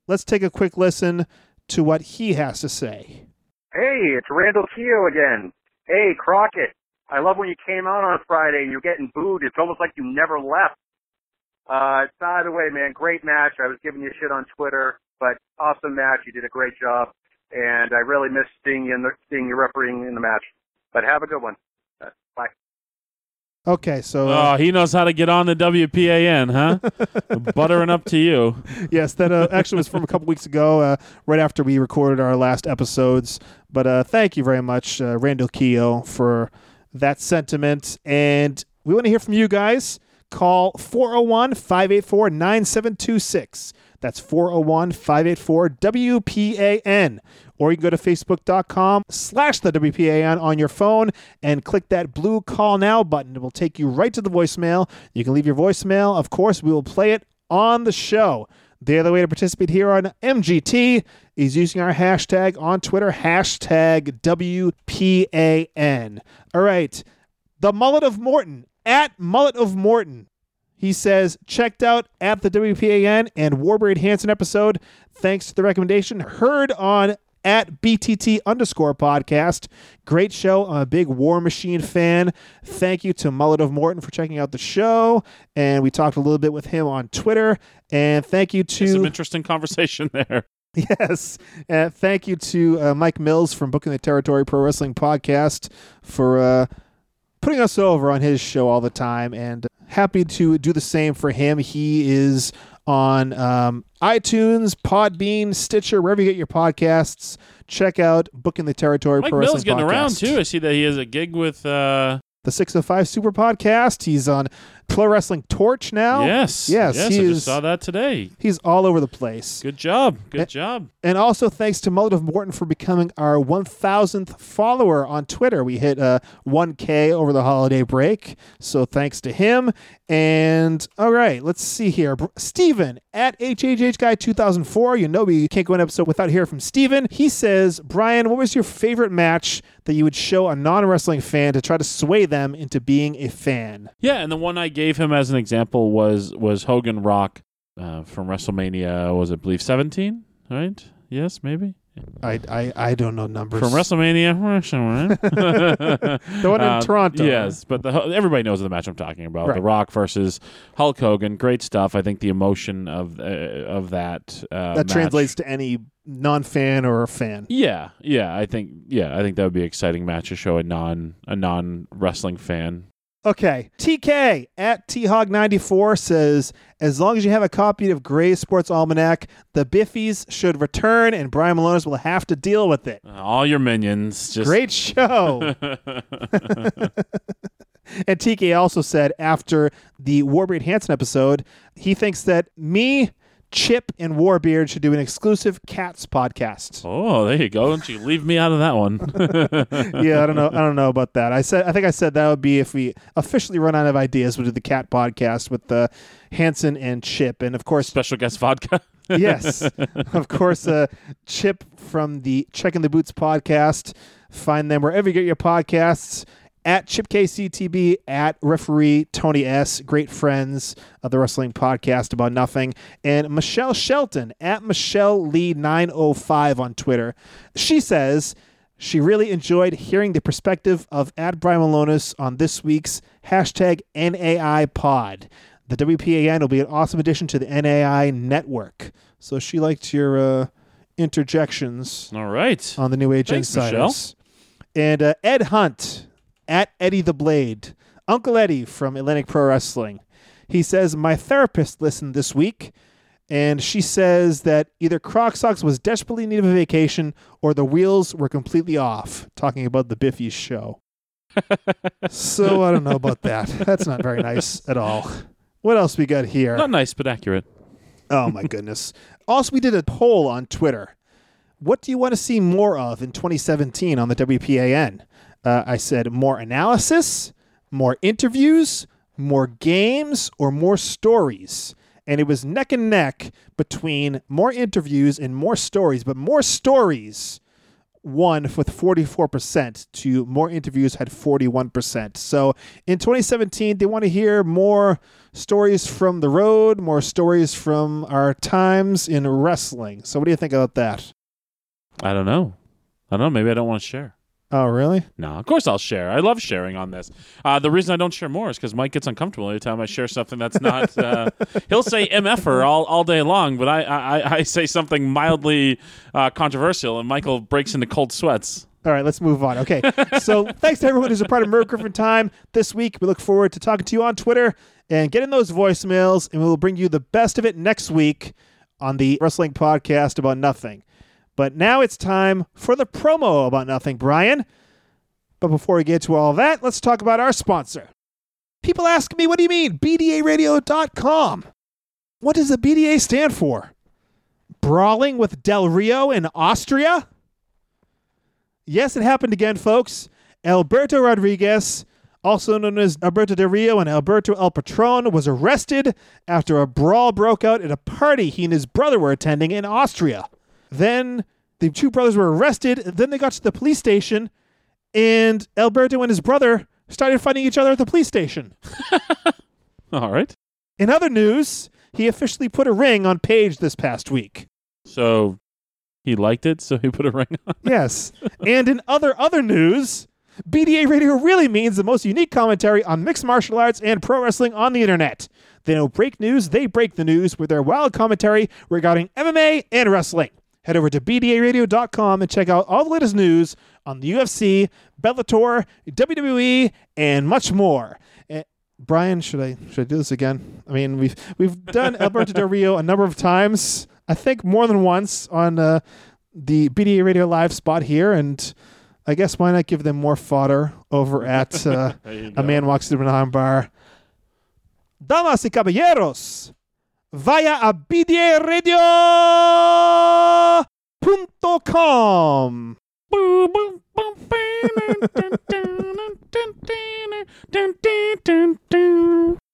Let's take a quick listen to what he has to say. Hey, it's Randall Keogh again. Hey, Crockett. I love when you came out on Friday and you're getting booed. It's almost like you never left. Uh, by the way, man, great match. I was giving you shit on Twitter, but awesome match. You did a great job, and I really missed seeing you in the, seeing you refereeing in the match. But have a good one. Uh, bye. Okay, so uh, oh, he knows how to get on the WPAN, huh? Buttering up to you. yes, that uh, actually was from a couple weeks ago, uh, right after we recorded our last episodes. But uh, thank you very much, uh, Randall Keogh, for that sentiment. And we want to hear from you guys. Call 401 584 9726. That's 401 584 WPAN. Or you can go to facebook.com slash the WPAN on your phone and click that blue call now button. It will take you right to the voicemail. You can leave your voicemail. Of course, we will play it on the show. The other way to participate here on MGT is using our hashtag on Twitter, hashtag WPAN. All right. The Mullet of Morton, at Mullet of Morton. He says, checked out at the WPAN and Warbeard Hanson episode. Thanks to the recommendation. Heard on at BTT underscore podcast. Great show. I'm a big War Machine fan. Thank you to Mullet of Morton for checking out the show. And we talked a little bit with him on Twitter. And thank you to. Some interesting conversation there. Yes. Uh, thank you to uh, Mike Mills from Booking the Territory Pro Wrestling Podcast for uh, putting us over on his show all the time. And happy to do the same for him. He is on um, iTunes, Podbean, Stitcher, wherever you get your podcasts. Check out Booking the Territory Mike Pro Mills Wrestling getting Podcast. around too. I see that he has a gig with. uh The 605 Super Podcast. He's on Pro Wrestling Torch now. Yes, Yes, yes. he I just saw that today. He's all over the place. Good job. Good Eh, job. And also thanks to of Morton for becoming our 1,000th follower on Twitter. We hit uh, 1K over the holiday break. So thanks to him. And all right, let's see here. Steven at HHH Guy 2004. You know we can't go an episode without hearing from Steven. He says, Brian, what was your favorite match that you would show a non wrestling fan to try to sway them into being a fan? Yeah, and the one I gave him as an example was was Hogan Rock uh, from WrestleMania. Was it believe seventeen? Right? Yes, maybe I, I, I don't know numbers. from WrestleMania. the one in Toronto. Yes, but the everybody knows the match I'm talking about. The Rock versus Hulk Hogan. Great stuff. I think the emotion of uh, of that uh, that match- translates to any non fan or a fan. Yeah, yeah. I think yeah, I think that would be an exciting match to show a non a non wrestling fan. Okay. TK at THOG94 says, as long as you have a copy of Gray's Sports Almanac, the Biffies should return and Brian Malonis will have to deal with it. Uh, All your minions just Great show. and TK also said after the Warbeard Hanson episode, he thinks that me, Chip and Warbeard should do an exclusive Cats podcast. Oh, there you go. Don't you leave me out of that one. yeah, I don't know. I don't know about that. I said I think I said that would be if we officially run out of ideas. We'll do the Cat podcast with uh, Hanson and Chip, and of course, Special guest vodka. yes, of course, uh, Chip from the Checking the Boots podcast. Find them wherever you get your podcasts. At Chip KCTB, at referee Tony S, great friends of the wrestling podcast about nothing, and Michelle Shelton at Michelle Lee 905 on Twitter. She says she really enjoyed hearing the perspective of at Brian Malonis on this week's hashtag NAI pod. The WPAN will be an awesome addition to the NAI network. So she liked your uh, interjections All right. on the New Age Thanks, Insiders. And uh, Ed Hunt at Eddie the Blade, Uncle Eddie from Atlantic Pro Wrestling. He says, My therapist listened this week, and she says that either Croc Socks was desperately in need of a vacation or the wheels were completely off, talking about the Biffy's show. so I don't know about that. That's not very nice at all. What else we got here? Not nice, but accurate. Oh my goodness. Also, we did a poll on Twitter. What do you want to see more of in 2017 on the WPAN? Uh, I said more analysis, more interviews, more games, or more stories. And it was neck and neck between more interviews and more stories, but more stories won with 44% to more interviews had 41%. So in 2017, they want to hear more stories from the road, more stories from our times in wrestling. So what do you think about that? I don't know. I don't know. Maybe I don't want to share. Oh, really? No, of course I'll share. I love sharing on this. Uh, the reason I don't share more is because Mike gets uncomfortable every time I share something that's not. Uh, he'll say "mf'er" all, all day long, but I, I, I say something mildly uh, controversial, and Michael breaks into cold sweats. All right, let's move on. Okay. So thanks to everyone who's a part of Merv Griffin Time this week. We look forward to talking to you on Twitter and getting those voicemails, and we will bring you the best of it next week on the Wrestling Podcast About Nothing. But now it's time for the promo about nothing, Brian. But before we get to all that, let's talk about our sponsor. People ask me, what do you mean? BDARadio.com. What does the BDA stand for? Brawling with Del Rio in Austria? Yes, it happened again, folks. Alberto Rodriguez, also known as Alberto Del Rio and Alberto El Patron, was arrested after a brawl broke out at a party he and his brother were attending in Austria. Then the two brothers were arrested. Then they got to the police station, and Alberto and his brother started fighting each other at the police station. All right. In other news, he officially put a ring on Paige this past week. So he liked it, so he put a ring on. Yes. and in other other news, BDA Radio really means the most unique commentary on mixed martial arts and pro wrestling on the internet. They don't break news, they break the news with their wild commentary regarding MMA and wrestling. Head over to BDARadio.com and check out all the latest news on the UFC, Bellator, WWE, and much more. Eh, Brian, should I should I do this again? I mean, we've we've done Alberto Del Rio a number of times. I think more than once on uh, the BDA Radio Live spot here, and I guess why not give them more fodder over at uh, A. Man Walks Through an Arm Bar. Damas y caballeros, vaya a BDARadio.com. Boom, boom, boom,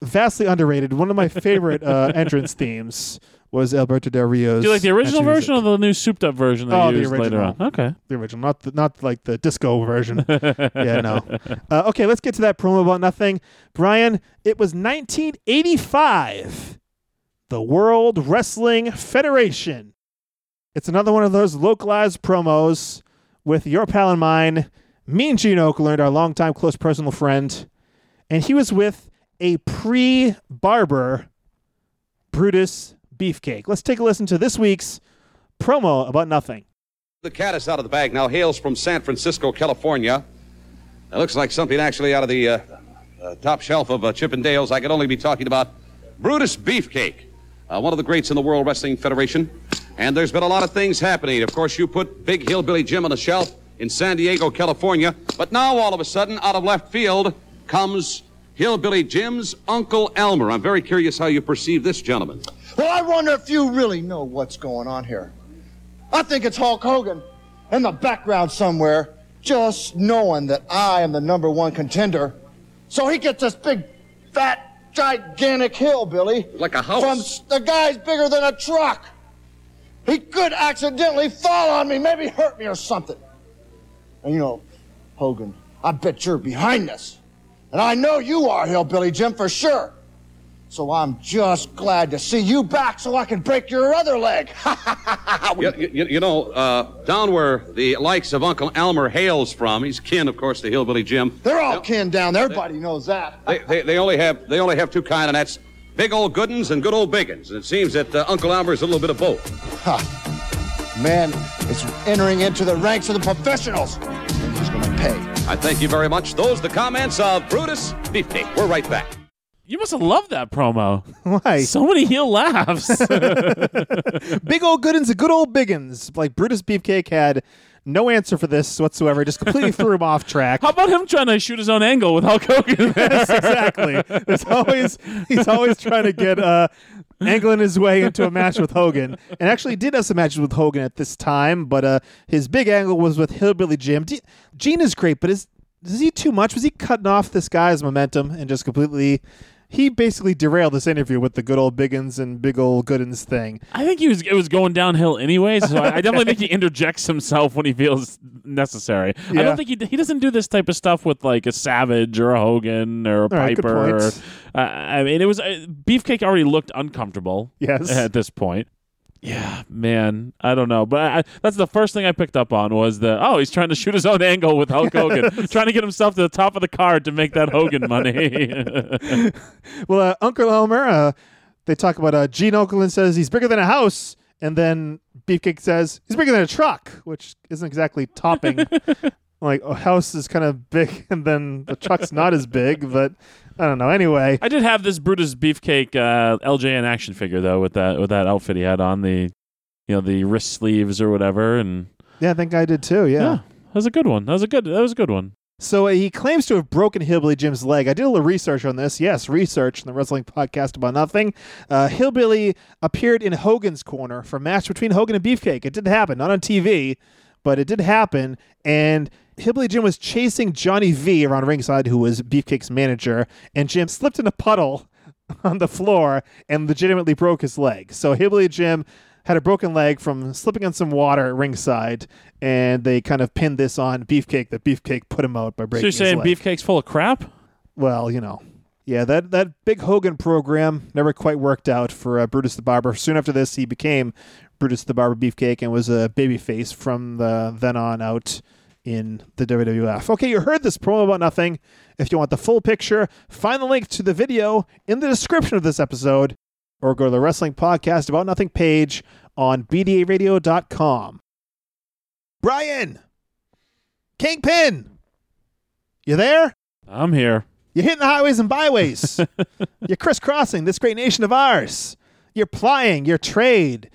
Vastly underrated. One of my favorite uh, entrance themes was Alberto Del Rio's. Do you like the original version or the new souped up version they Oh, the used later original. on? Okay. the original, not the, not like the disco version. yeah, no. Uh, okay, let's get to that promo about nothing. Brian, it was 1985. The World Wrestling Federation. It's another one of those localized promos with your pal and mine, me and Gene Okerlund, our longtime close personal friend. And he was with a pre barber Brutus Beefcake. Let's take a listen to this week's promo about nothing. The cat is out of the bag now, hails from San Francisco, California. It looks like something actually out of the uh, uh, top shelf of uh, Chippendales. I could only be talking about Brutus Beefcake, uh, one of the greats in the World Wrestling Federation. And there's been a lot of things happening. Of course, you put Big Hillbilly Jim on the shelf in San Diego, California. But now, all of a sudden, out of left field comes Hillbilly Jim's Uncle Elmer. I'm very curious how you perceive this gentleman. Well, I wonder if you really know what's going on here. I think it's Hulk Hogan in the background somewhere, just knowing that I am the number one contender. So he gets this big, fat, gigantic hillbilly. Like a house. From the guy's bigger than a truck. He could accidentally fall on me, maybe hurt me or something. And you know, Hogan, I bet you're behind this. And I know you are, Hillbilly Jim, for sure. So I'm just glad to see you back so I can break your other leg. You, you- you know, uh, down where the likes of Uncle Elmer hails from, he's kin, of course, to Hillbilly Jim. They're all kin down there. Everybody knows that. They, they, they only have they only have two kind, and that's big old good'uns and good old biggins. And it seems that uh, Uncle Elmer is a little bit of both. Man, it's entering into the ranks of the professionals. And he's going to pay. I thank you very much. Those the comments of Brutus Beefcake. We're right back. You must have loved that promo. Why? So many heel laughs. Big old goodins and good old biggins. Like Brutus Beefcake had no answer for this whatsoever. Just completely threw him off track. How about him trying to shoot his own angle with Hulk Hogan? yes, exactly. There's always he's always trying to get uh angling his way into a match with Hogan, and actually did have some matches with Hogan at this time. But uh, his big angle was with Hillbilly Jim. D- Gene is great, but is is he too much? Was he cutting off this guy's momentum and just completely? He basically derailed this interview with the good old Biggins and big old Goodens thing. I think he was it was going downhill anyway, So I, I definitely think he interjects himself when he feels necessary. I don't think he he doesn't do this type of stuff with like a Savage or a Hogan or a right, Piper. Or, uh, I mean, it was uh, Beefcake already looked uncomfortable. Yes. at this point. Yeah, man, I don't know, but I, that's the first thing I picked up on was the oh he's trying to shoot his own angle with Hulk Hogan, trying to get himself to the top of the card to make that Hogan money. Well, uh, Uncle Elmer, uh, they talk about uh, Gene Okerlund says he's bigger than a house, and then Beefcake says he's bigger than a truck, which isn't exactly topping. like a house is kind of big, and then the truck's not as big, but I don't know. Anyway, I did have this Brutus Beefcake uh, LJN action figure though with that with that outfit he had on the you know the wrist sleeves or whatever, and yeah, I think I did too. Yeah. yeah, that was a good one. That was a good that was a good one. So uh, he claims to have broken Hillbilly Jim's leg. I did a little research on this. Yes, research in the wrestling podcast about nothing. Uh, Hillbilly appeared in Hogan's corner for a match between Hogan and Beefcake. It didn't happen, not on TV, but it did happen. And Hillbilly Jim was chasing Johnny V around ringside, who was Beefcake's manager, and Jim slipped in a puddle on the floor and legitimately broke his leg. So Hillbilly Jim had a broken leg from slipping on some water at ringside, and they kind of pinned this on Beefcake. That Beefcake put him out by breaking. So you're saying. Beefcake's full of crap? Well, you know, yeah, that that big Hogan program never quite worked out for uh, Brutus the Barber. Soon after this, he became Brutus the Barber Beefcake and was a babyface from the then on out in the WWF. Okay, you heard this promo about nothing. If you want the full picture, find the link to the video in the description of this episode, or go to the Wrestling Podcast About Nothing page on BDARadio.com. Brian, Kingpin, you there? I'm here. You're hitting the highways and byways. you're crisscrossing this great nation of ours. You're plying your trade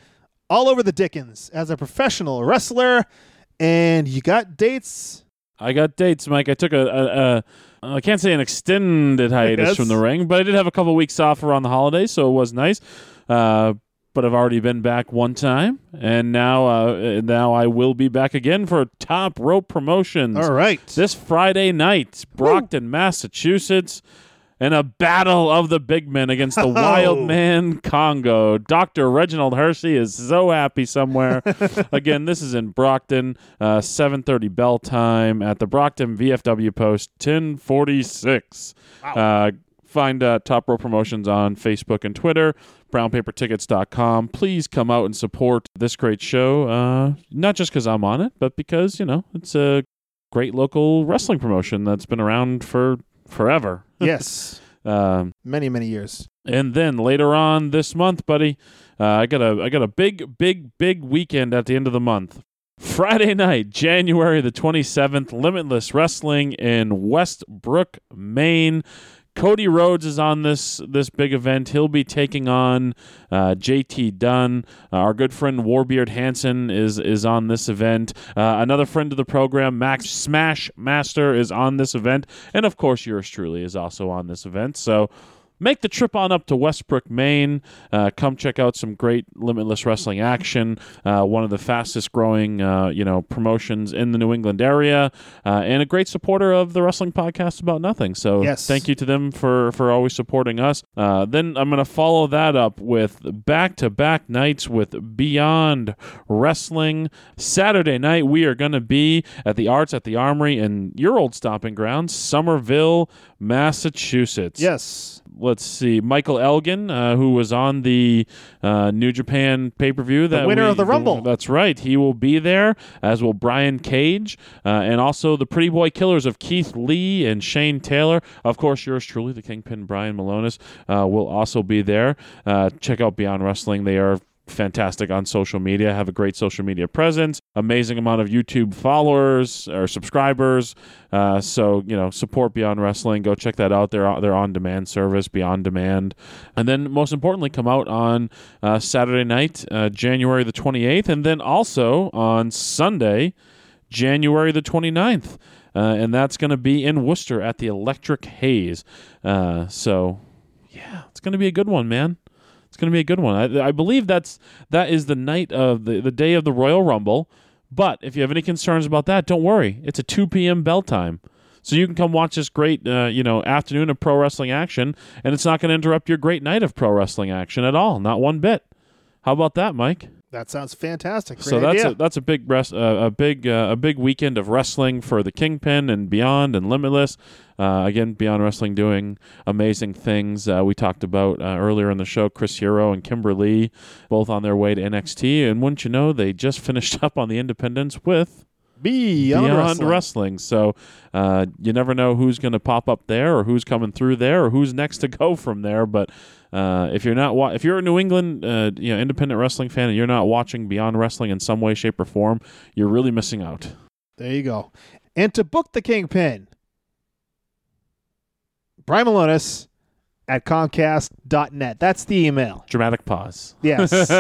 all over the Dickens as a professional wrestler, and you got dates. I got dates, Mike. I took a, a, a I can't say an extended hiatus Yes. from the ring, but I did have a couple weeks off around the holidays, so it was nice. Uh, but I've already been back one time, and now uh, now I will be back again for Top Rope Promotions. All right. This Friday night, Brockton, Massachusetts, in a battle of the big men against the Wild Man Congo. Dr. Reginald Hersey is so happy somewhere. Again, this is in Brockton, uh, 7.30 bell time at the Brockton VFW Post, 1046. Uh, find uh, Top Rope Promotions on Facebook and Twitter, brownpapertickets.com. Please come out and support this great show, uh, not just because I'm on it, but because, you know, it's a great local wrestling promotion that's been around for forever. yes. Um, Many, many years. and then later on this month, buddy, uh, I got a I got a big, big, big weekend at the end of the month. Friday night, January the 27th, Limitless Wrestling in Westbrook, Maine. Cody Rhodes is on this this big event. He'll be taking on uh, JT Dunn. Uh, our good friend Warbeard Hanson is is on this event. Uh, another friend of the program, Max Smash Master, is on this event, and of course, yours truly is also on this event. So make the trip on up to Westbrook, Maine. Uh, come check out some great Limitless Wrestling action. Uh, one of the fastest growing, uh, you know, promotions in the New England area, uh, and a great supporter of the wrestling podcast about nothing. So Yes. thank you to them for for always supporting us. Uh, then I'm going to follow that up with back to back nights with Beyond Wrestling. Saturday night we are going to be at the Arts at the Armory in your old stomping grounds, Somerville, Massachusetts Yes. Let's see, Michael Elgin, uh, who was on the uh, New Japan pay per view. that winner we- of the Rumble. That's right. He will be there, as will Brian Cage, uh, and also the Pretty Boy Killers of Keith Lee and Shane Taylor. Of course, yours truly, the Kingpin Brian Malonis, uh, will also be there. Uh, check out Beyond Wrestling. They are fantastic on social media have a great social media presence amazing amount of youtube followers or subscribers. Uh, so you know support beyond wrestling. Go check that out. They're, they're on demand service beyond demand. And then most importantly come out on uh, saturday night uh, january the 28th and then also on sunday january the 29th uh, and that's going to be in worcester at the electric haze. Uh, so yeah it's going to be a good one man it's going to be a good one. I, I believe that's that is the night of the, the day of the Royal Rumble. But if you have any concerns about that, don't worry. It's a 2 p.m. bell time. So you can come watch this great, uh, you know, afternoon of pro wrestling action, and it's not going to interrupt your great night of pro wrestling action at all, not one bit. How about that, Mike? That sounds fantastic. Great so that's idea. a, that's a big rest, uh, a big uh, a big weekend of wrestling for the Kingpin and Beyond and Limitless. Uh, again, Beyond Wrestling doing amazing things. Uh, we talked about uh, earlier in the show Chris Hero and Kimber Lee, both on their way to NXT, and wouldn't you know, they just finished up on the Independence with Beyond, Beyond Wrestling. Wrestling. So uh, you never know who's going to pop up there, or who's coming through there, or who's next to go from there. But uh, if you're not, wa- if you're a New England, uh, you know, independent wrestling fan, and you're not watching Beyond Wrestling in some way, shape, or form, you're really missing out. There you go. And to book the Kingpin, Brian Malonis at Comcast.net. That's the email. Dramatic pause. Yes.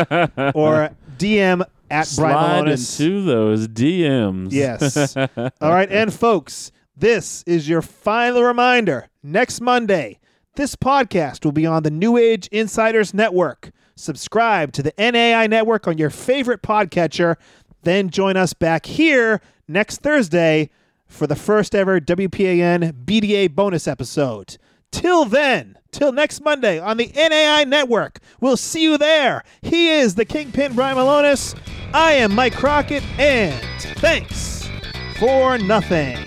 or DM at Slide Brian Malonis. into those DMs. Yes. All right. And folks, this is your final reminder. Next Monday, this podcast will be on the New Age Insiders Network. Subscribe to the NAI Network on your favorite podcatcher. Then join us back here next Thursday for the first ever WPAN BDA bonus episode. Till then, till next Monday on the NAI Network, we'll see you there. He is the Kingpin Brian Malonis. I am Mike Crockett, and thanks for nothing.